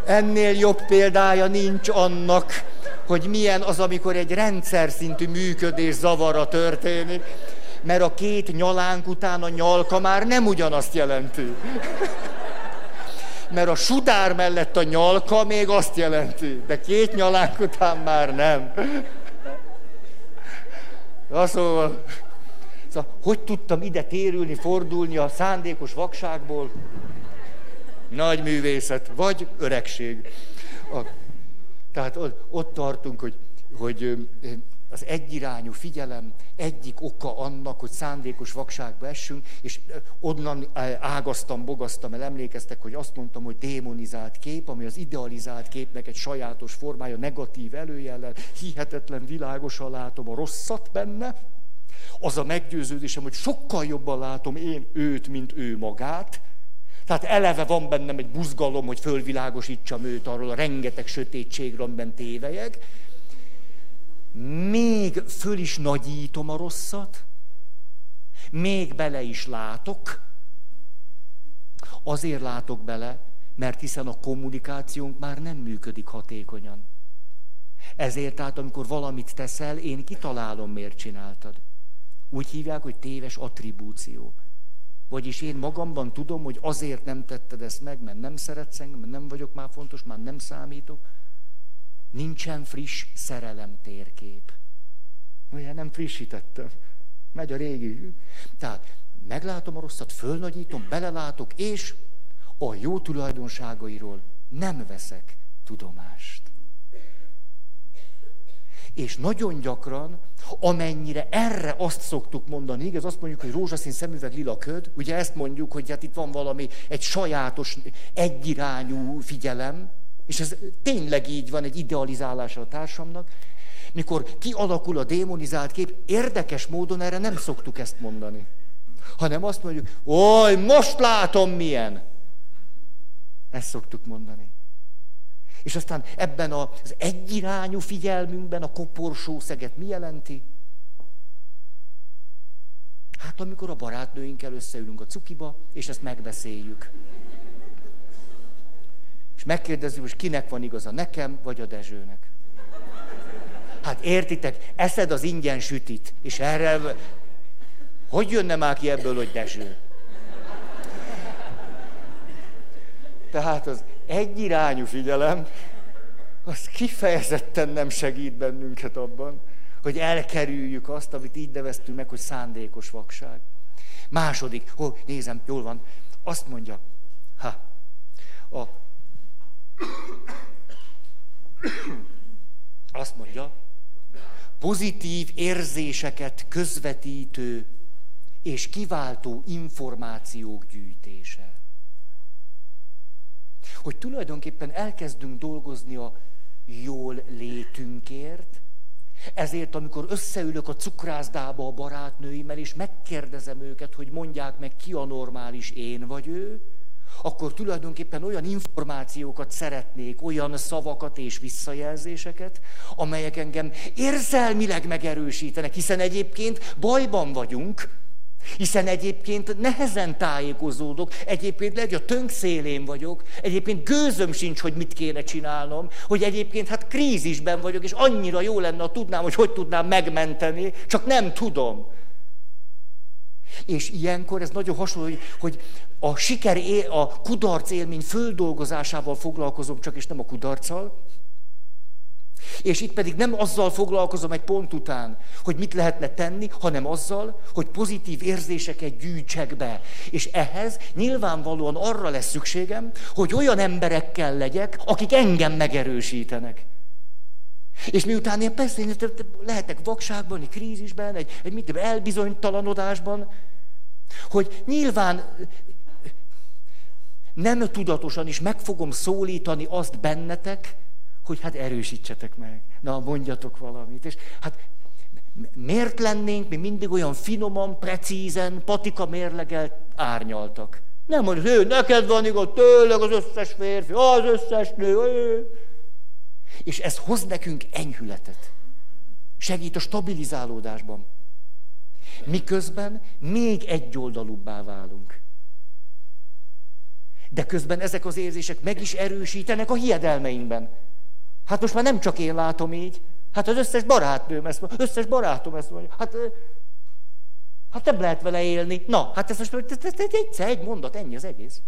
Ennél jobb példája nincs annak, hogy milyen az, amikor egy rendszer szintű működés zavara történik, mert a két nyalánk után a nyalka már nem ugyanazt jelenti. Mert a sudár mellett a nyalka még azt jelenti, de két nyalánk után már nem. Na szóval, szóval, hogy tudtam ide térülni, fordulni a szándékos vakságból? Nagy művészet, vagy öregség. A, tehát ott tartunk, hogy, hogy az egyirányú figyelem egyik oka annak, hogy szándékos vakságba essünk, és onnan ágaztam, bogaztam el, emlékeztek, hogy azt mondtam, hogy démonizált kép, ami az idealizált képnek egy sajátos formája, negatív előjellel, hihetetlen világosan látom a rosszat benne, az a meggyőződésem, hogy sokkal jobban látom én őt, mint ő magát, Tehát eleve van bennem egy buzgalom, hogy fölvilágosítsam őt arról a rengeteg sötétségről, amiben tévejeg. Még föl is nagyítom a rosszat, még bele is látok. Azért látok bele, mert hiszen a kommunikációnk már nem működik hatékonyan. Ezért tehát, amikor valamit teszel, én kitalálom, miért csináltad. Úgy hívják, hogy téves attribúció. Vagyis én magamban tudom, hogy azért nem tetted ezt meg, mert nem szeretsz engem, mert nem vagyok már fontos, már nem számítok. Nincsen friss szerelem térkép. Ugye nem frissítettem. Megy a régi. Tehát meglátom a rosszat, fölnagyítom, belelátok, és a jó tulajdonságairól nem veszek tudomást. És nagyon gyakran, amennyire erre azt szoktuk mondani, igaz, azt mondjuk, hogy rózsaszín szemüveg lila köd, ugye ezt mondjuk, hogy hát itt van valami, egy sajátos, egyirányú figyelem, és ez tényleg így van, egy idealizálása a társamnak, mikor kialakul a démonizált kép, érdekes módon erre nem szoktuk ezt mondani. Hanem azt mondjuk, oly, most látom milyen. Ezt szoktuk mondani. És aztán ebben az egyirányú figyelmünkben a koporsó szeget mi jelenti? Hát amikor a barátnőinkkel összeülünk a cukiba, és ezt megbeszéljük. És megkérdezzük, hogy kinek van igaza, nekem vagy a Dezsőnek. Hát értitek, eszed az ingyen sütit, és erre... Hogy jönne már ki ebből, hogy Dezső? Tehát az egyirányú figyelem, az kifejezetten nem segít bennünket abban, hogy elkerüljük azt, amit így neveztünk meg, hogy szándékos vakság. Második, ó, nézem, jól van, azt mondja, ha, a, azt mondja, pozitív érzéseket közvetítő és kiváltó információk gyűjtése hogy tulajdonképpen elkezdünk dolgozni a jól létünkért, ezért, amikor összeülök a cukrászdába a barátnőimmel, és megkérdezem őket, hogy mondják meg, ki a normális, én vagy ő, akkor tulajdonképpen olyan információkat szeretnék, olyan szavakat és visszajelzéseket, amelyek engem érzelmileg megerősítenek, hiszen egyébként bajban vagyunk, hiszen egyébként nehezen tájékozódok, egyébként lehet, a tönk szélén vagyok, egyébként gőzöm sincs, hogy mit kéne csinálnom, hogy egyébként hát krízisben vagyok, és annyira jó lenne, ha tudnám, hogy hogy tudnám megmenteni, csak nem tudom. És ilyenkor ez nagyon hasonló, hogy, hogy a siker, a kudarc élmény földolgozásával foglalkozom, csak és nem a kudarccal, és itt pedig nem azzal foglalkozom egy pont után, hogy mit lehetne tenni, hanem azzal, hogy pozitív érzéseket gyűjtsek be. És ehhez nyilvánvalóan arra lesz szükségem, hogy olyan emberekkel legyek, akik engem megerősítenek. És miután én persze lehetek vakságban, egy krízisben, egy, egy mit, elbizonytalanodásban, hogy nyilván nem tudatosan is meg fogom szólítani azt bennetek, hogy hát erősítsetek meg, na mondjatok valamit. És hát miért lennénk mi mindig olyan finoman, precízen, patika mérlegel árnyaltak? Nem mondjuk, hogy neked van igaz, tőleg az összes férfi, az összes nő. Ő. És ez hoz nekünk enyhületet. Segít a stabilizálódásban. Miközben még egyoldalúbbá válunk. De közben ezek az érzések meg is erősítenek a hiedelmeinkben. Hát most már nem csak én látom így, hát az összes barátnőm ezt mondja, összes barátom ezt mondja. Hát, hát nem lehet vele élni. Na, hát ez most ez, ez, egyszer, egy mondat, ennyi az egész.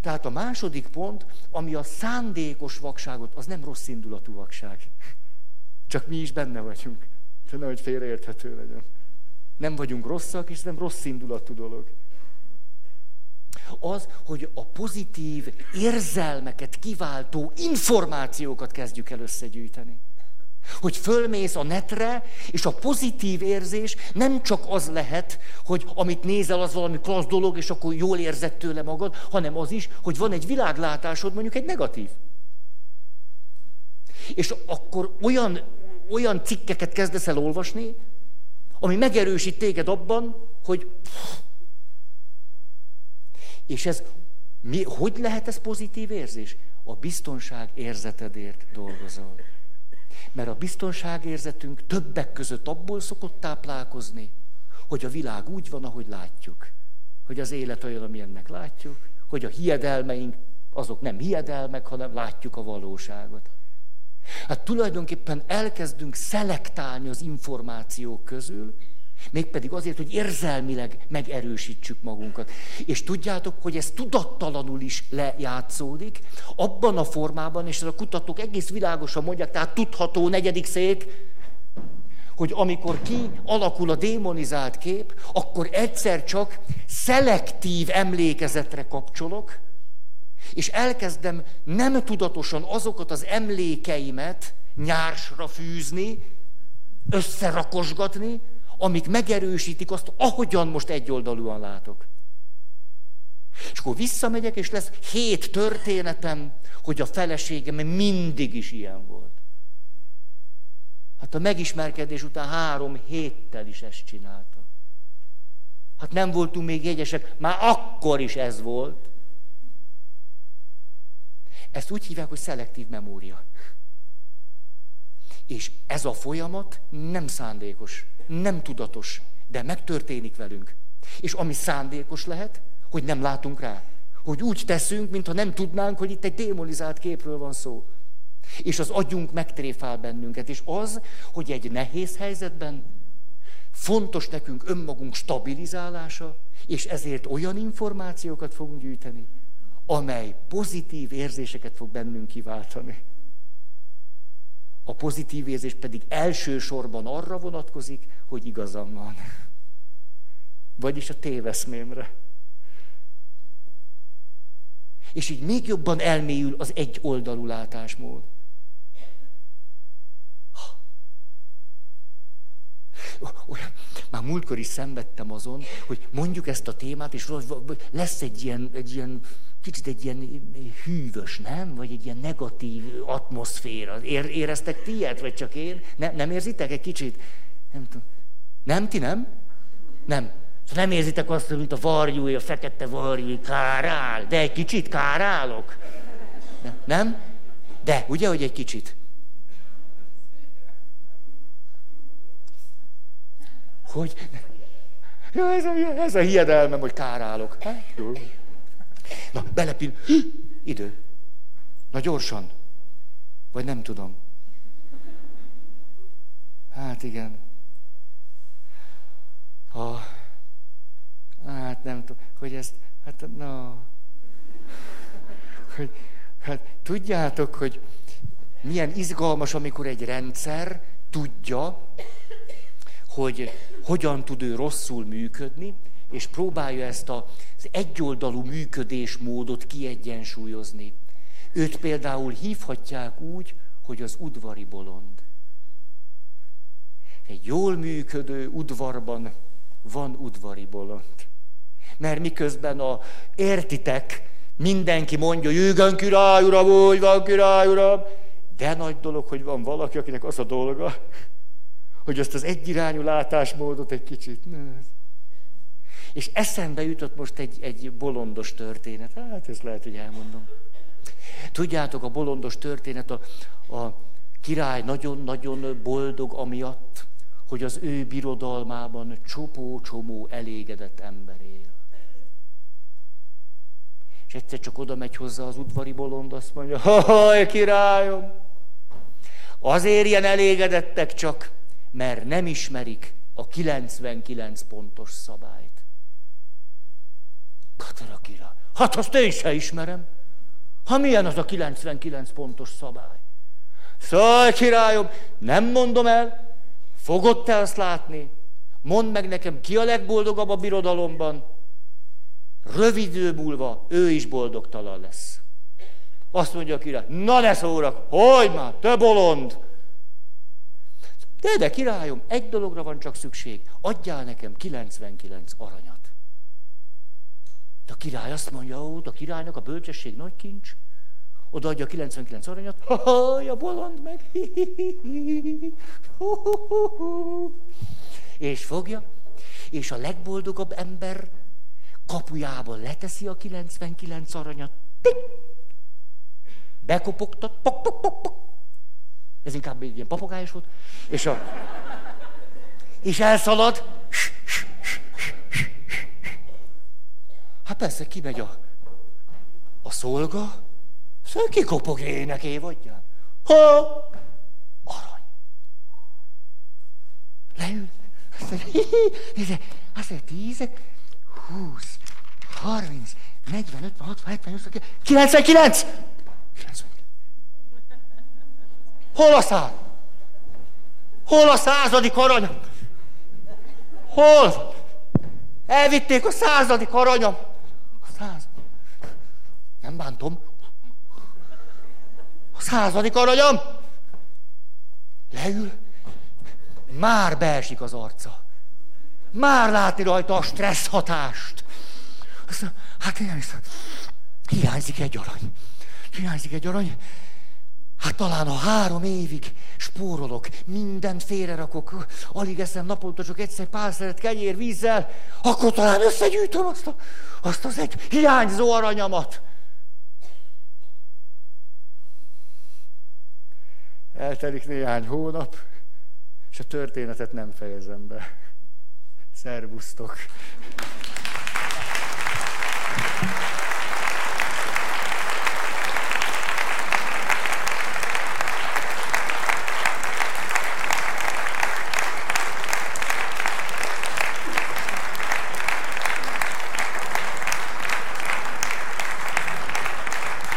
Tehát a második pont, ami a szándékos vakságot, az nem rossz indulatú vakság. Csak mi is benne vagyunk. Tehát nehogy félreérthető legyen. Nem vagyunk rosszak, és nem rossz indulatú dolog az, hogy a pozitív érzelmeket kiváltó információkat kezdjük el összegyűjteni. Hogy fölmész a netre, és a pozitív érzés nem csak az lehet, hogy amit nézel, az valami klassz dolog, és akkor jól érzed tőle magad, hanem az is, hogy van egy világlátásod, mondjuk egy negatív. És akkor olyan, olyan cikkeket kezdesz el olvasni, ami megerősít téged abban, hogy És ez, mi, hogy lehet ez pozitív érzés? A biztonság érzetedért dolgozol. Mert a biztonságérzetünk többek között abból szokott táplálkozni, hogy a világ úgy van, ahogy látjuk. Hogy az élet olyan, amilyennek látjuk, hogy a hiedelmeink azok nem hiedelmek, hanem látjuk a valóságot. Hát tulajdonképpen elkezdünk szelektálni az információk közül, mégpedig azért, hogy érzelmileg megerősítsük magunkat. És tudjátok, hogy ez tudattalanul is lejátszódik, abban a formában, és ez a kutatók egész világosan mondják, tehát tudható negyedik szék, hogy amikor ki alakul a démonizált kép, akkor egyszer csak szelektív emlékezetre kapcsolok, és elkezdem nem tudatosan azokat az emlékeimet nyársra fűzni, összerakosgatni, amik megerősítik azt, ahogyan most egyoldalúan látok. És akkor visszamegyek, és lesz hét történetem, hogy a feleségem mindig is ilyen volt. Hát a megismerkedés után három héttel is ezt csinálta. Hát nem voltunk még jegyesek, már akkor is ez volt. Ezt úgy hívják, hogy szelektív memória. És ez a folyamat nem szándékos, nem tudatos, de megtörténik velünk. És ami szándékos lehet, hogy nem látunk rá. Hogy úgy teszünk, mintha nem tudnánk, hogy itt egy démonizált képről van szó. És az agyunk megtréfál bennünket. És az, hogy egy nehéz helyzetben fontos nekünk önmagunk stabilizálása, és ezért olyan információkat fogunk gyűjteni, amely pozitív érzéseket fog bennünk kiváltani. A pozitív érzés pedig elsősorban arra vonatkozik, hogy igazam van. Vagyis a téveszmémre. És így még jobban elmélyül az egy oldalú látásmód. Olyan, már múltkor is szenvedtem azon, hogy mondjuk ezt a témát, és lesz egy ilyen, egy ilyen kicsit egy ilyen hűvös, nem? Vagy egy ilyen negatív atmoszféra. Ér, éreztek ti ilyet, vagy csak én? Ne, nem érzitek egy kicsit? Nem tudom. Nem, ti nem? Nem. Szóval nem érzitek azt, mint a varjú, a fekete varjú, kárál. De egy kicsit kárálok. Nem? De, ugye, hogy egy kicsit? Hogy? Ja, ez, a, ez a hiedelmem, hogy kárálok. Hát, jó. Na, belepil. Idő. Na gyorsan. Vagy nem tudom. Hát igen. Ha, hát nem tudom, hogy ezt, hát na, hogy, hát tudjátok, hogy milyen izgalmas, amikor egy rendszer tudja, hogy hogyan tud ő rosszul működni, és próbálja ezt az egyoldalú működésmódot kiegyensúlyozni. Őt például hívhatják úgy, hogy az udvari bolond. Egy jól működő udvarban van udvari bolond. Mert miközben a értitek, mindenki mondja, igen, király uram, úgy van, király uram, de nagy dolog, hogy van valaki, akinek az a dolga, hogy azt az egyirányú látásmódot egy kicsit... Ne, és eszembe jutott most egy, egy bolondos történet. Hát ezt lehet, hogy elmondom. Tudjátok, a bolondos történet, a, a király nagyon-nagyon boldog amiatt, hogy az ő birodalmában csopó-csomó elégedett ember él. És egyszer csak oda megy hozzá az udvari bolond, azt mondja, haj, királyom, azért ilyen elégedettek csak, mert nem ismerik a 99 pontos szabályt. Katara király. Hát azt én se ismerem. Ha milyen az a 99 pontos szabály? Szóval, királyom, nem mondom el, fogod te azt látni, mondd meg nekem, ki a legboldogabb a birodalomban, rövid idő múlva ő is boldogtalan lesz. Azt mondja a király, na ne szórak, hogy már, te bolond! De, de királyom, egy dologra van csak szükség, adjál nekem 99 aranyat. De a király azt mondja, hogy a királynak a bölcsesség nagy kincs, odaadja a 99 aranyat, ha, a bolond meg, és fogja, és a legboldogabb ember Kapujában leteszi a 99 aranyat, tik, bekopogtat, pok, pok, pok, pok. Ez inkább egy ilyen papagájos volt. És, a, és elszalad. Hát persze, kimegy a, a szolga, szóval kikopog ének évadján. Ha! Arany. Leül. Azt mondja, azt mondja, 10, 20, 30, 40, 50, 60, 70, 80, 99! 99. Hol a szám? Hol a századik aranyam? Hol? Elvitték a századik aranyam. Nem bántom. A századik aranyam. Leül. Már beesik az arca. Már látni rajta a stressz hatást. Azt hát én hiszem, hiányzik egy arany. Hiányzik egy arany. Hát talán a három évig spórolok, mindent félrerakok, alig eszem naponta csak egyszer pár szeret kenyér vízzel, akkor talán összegyűjtöm azt, a, azt az egy hiányzó aranyamat. Eltelik néhány hónap, és a történetet nem fejezem be. Szervusztok!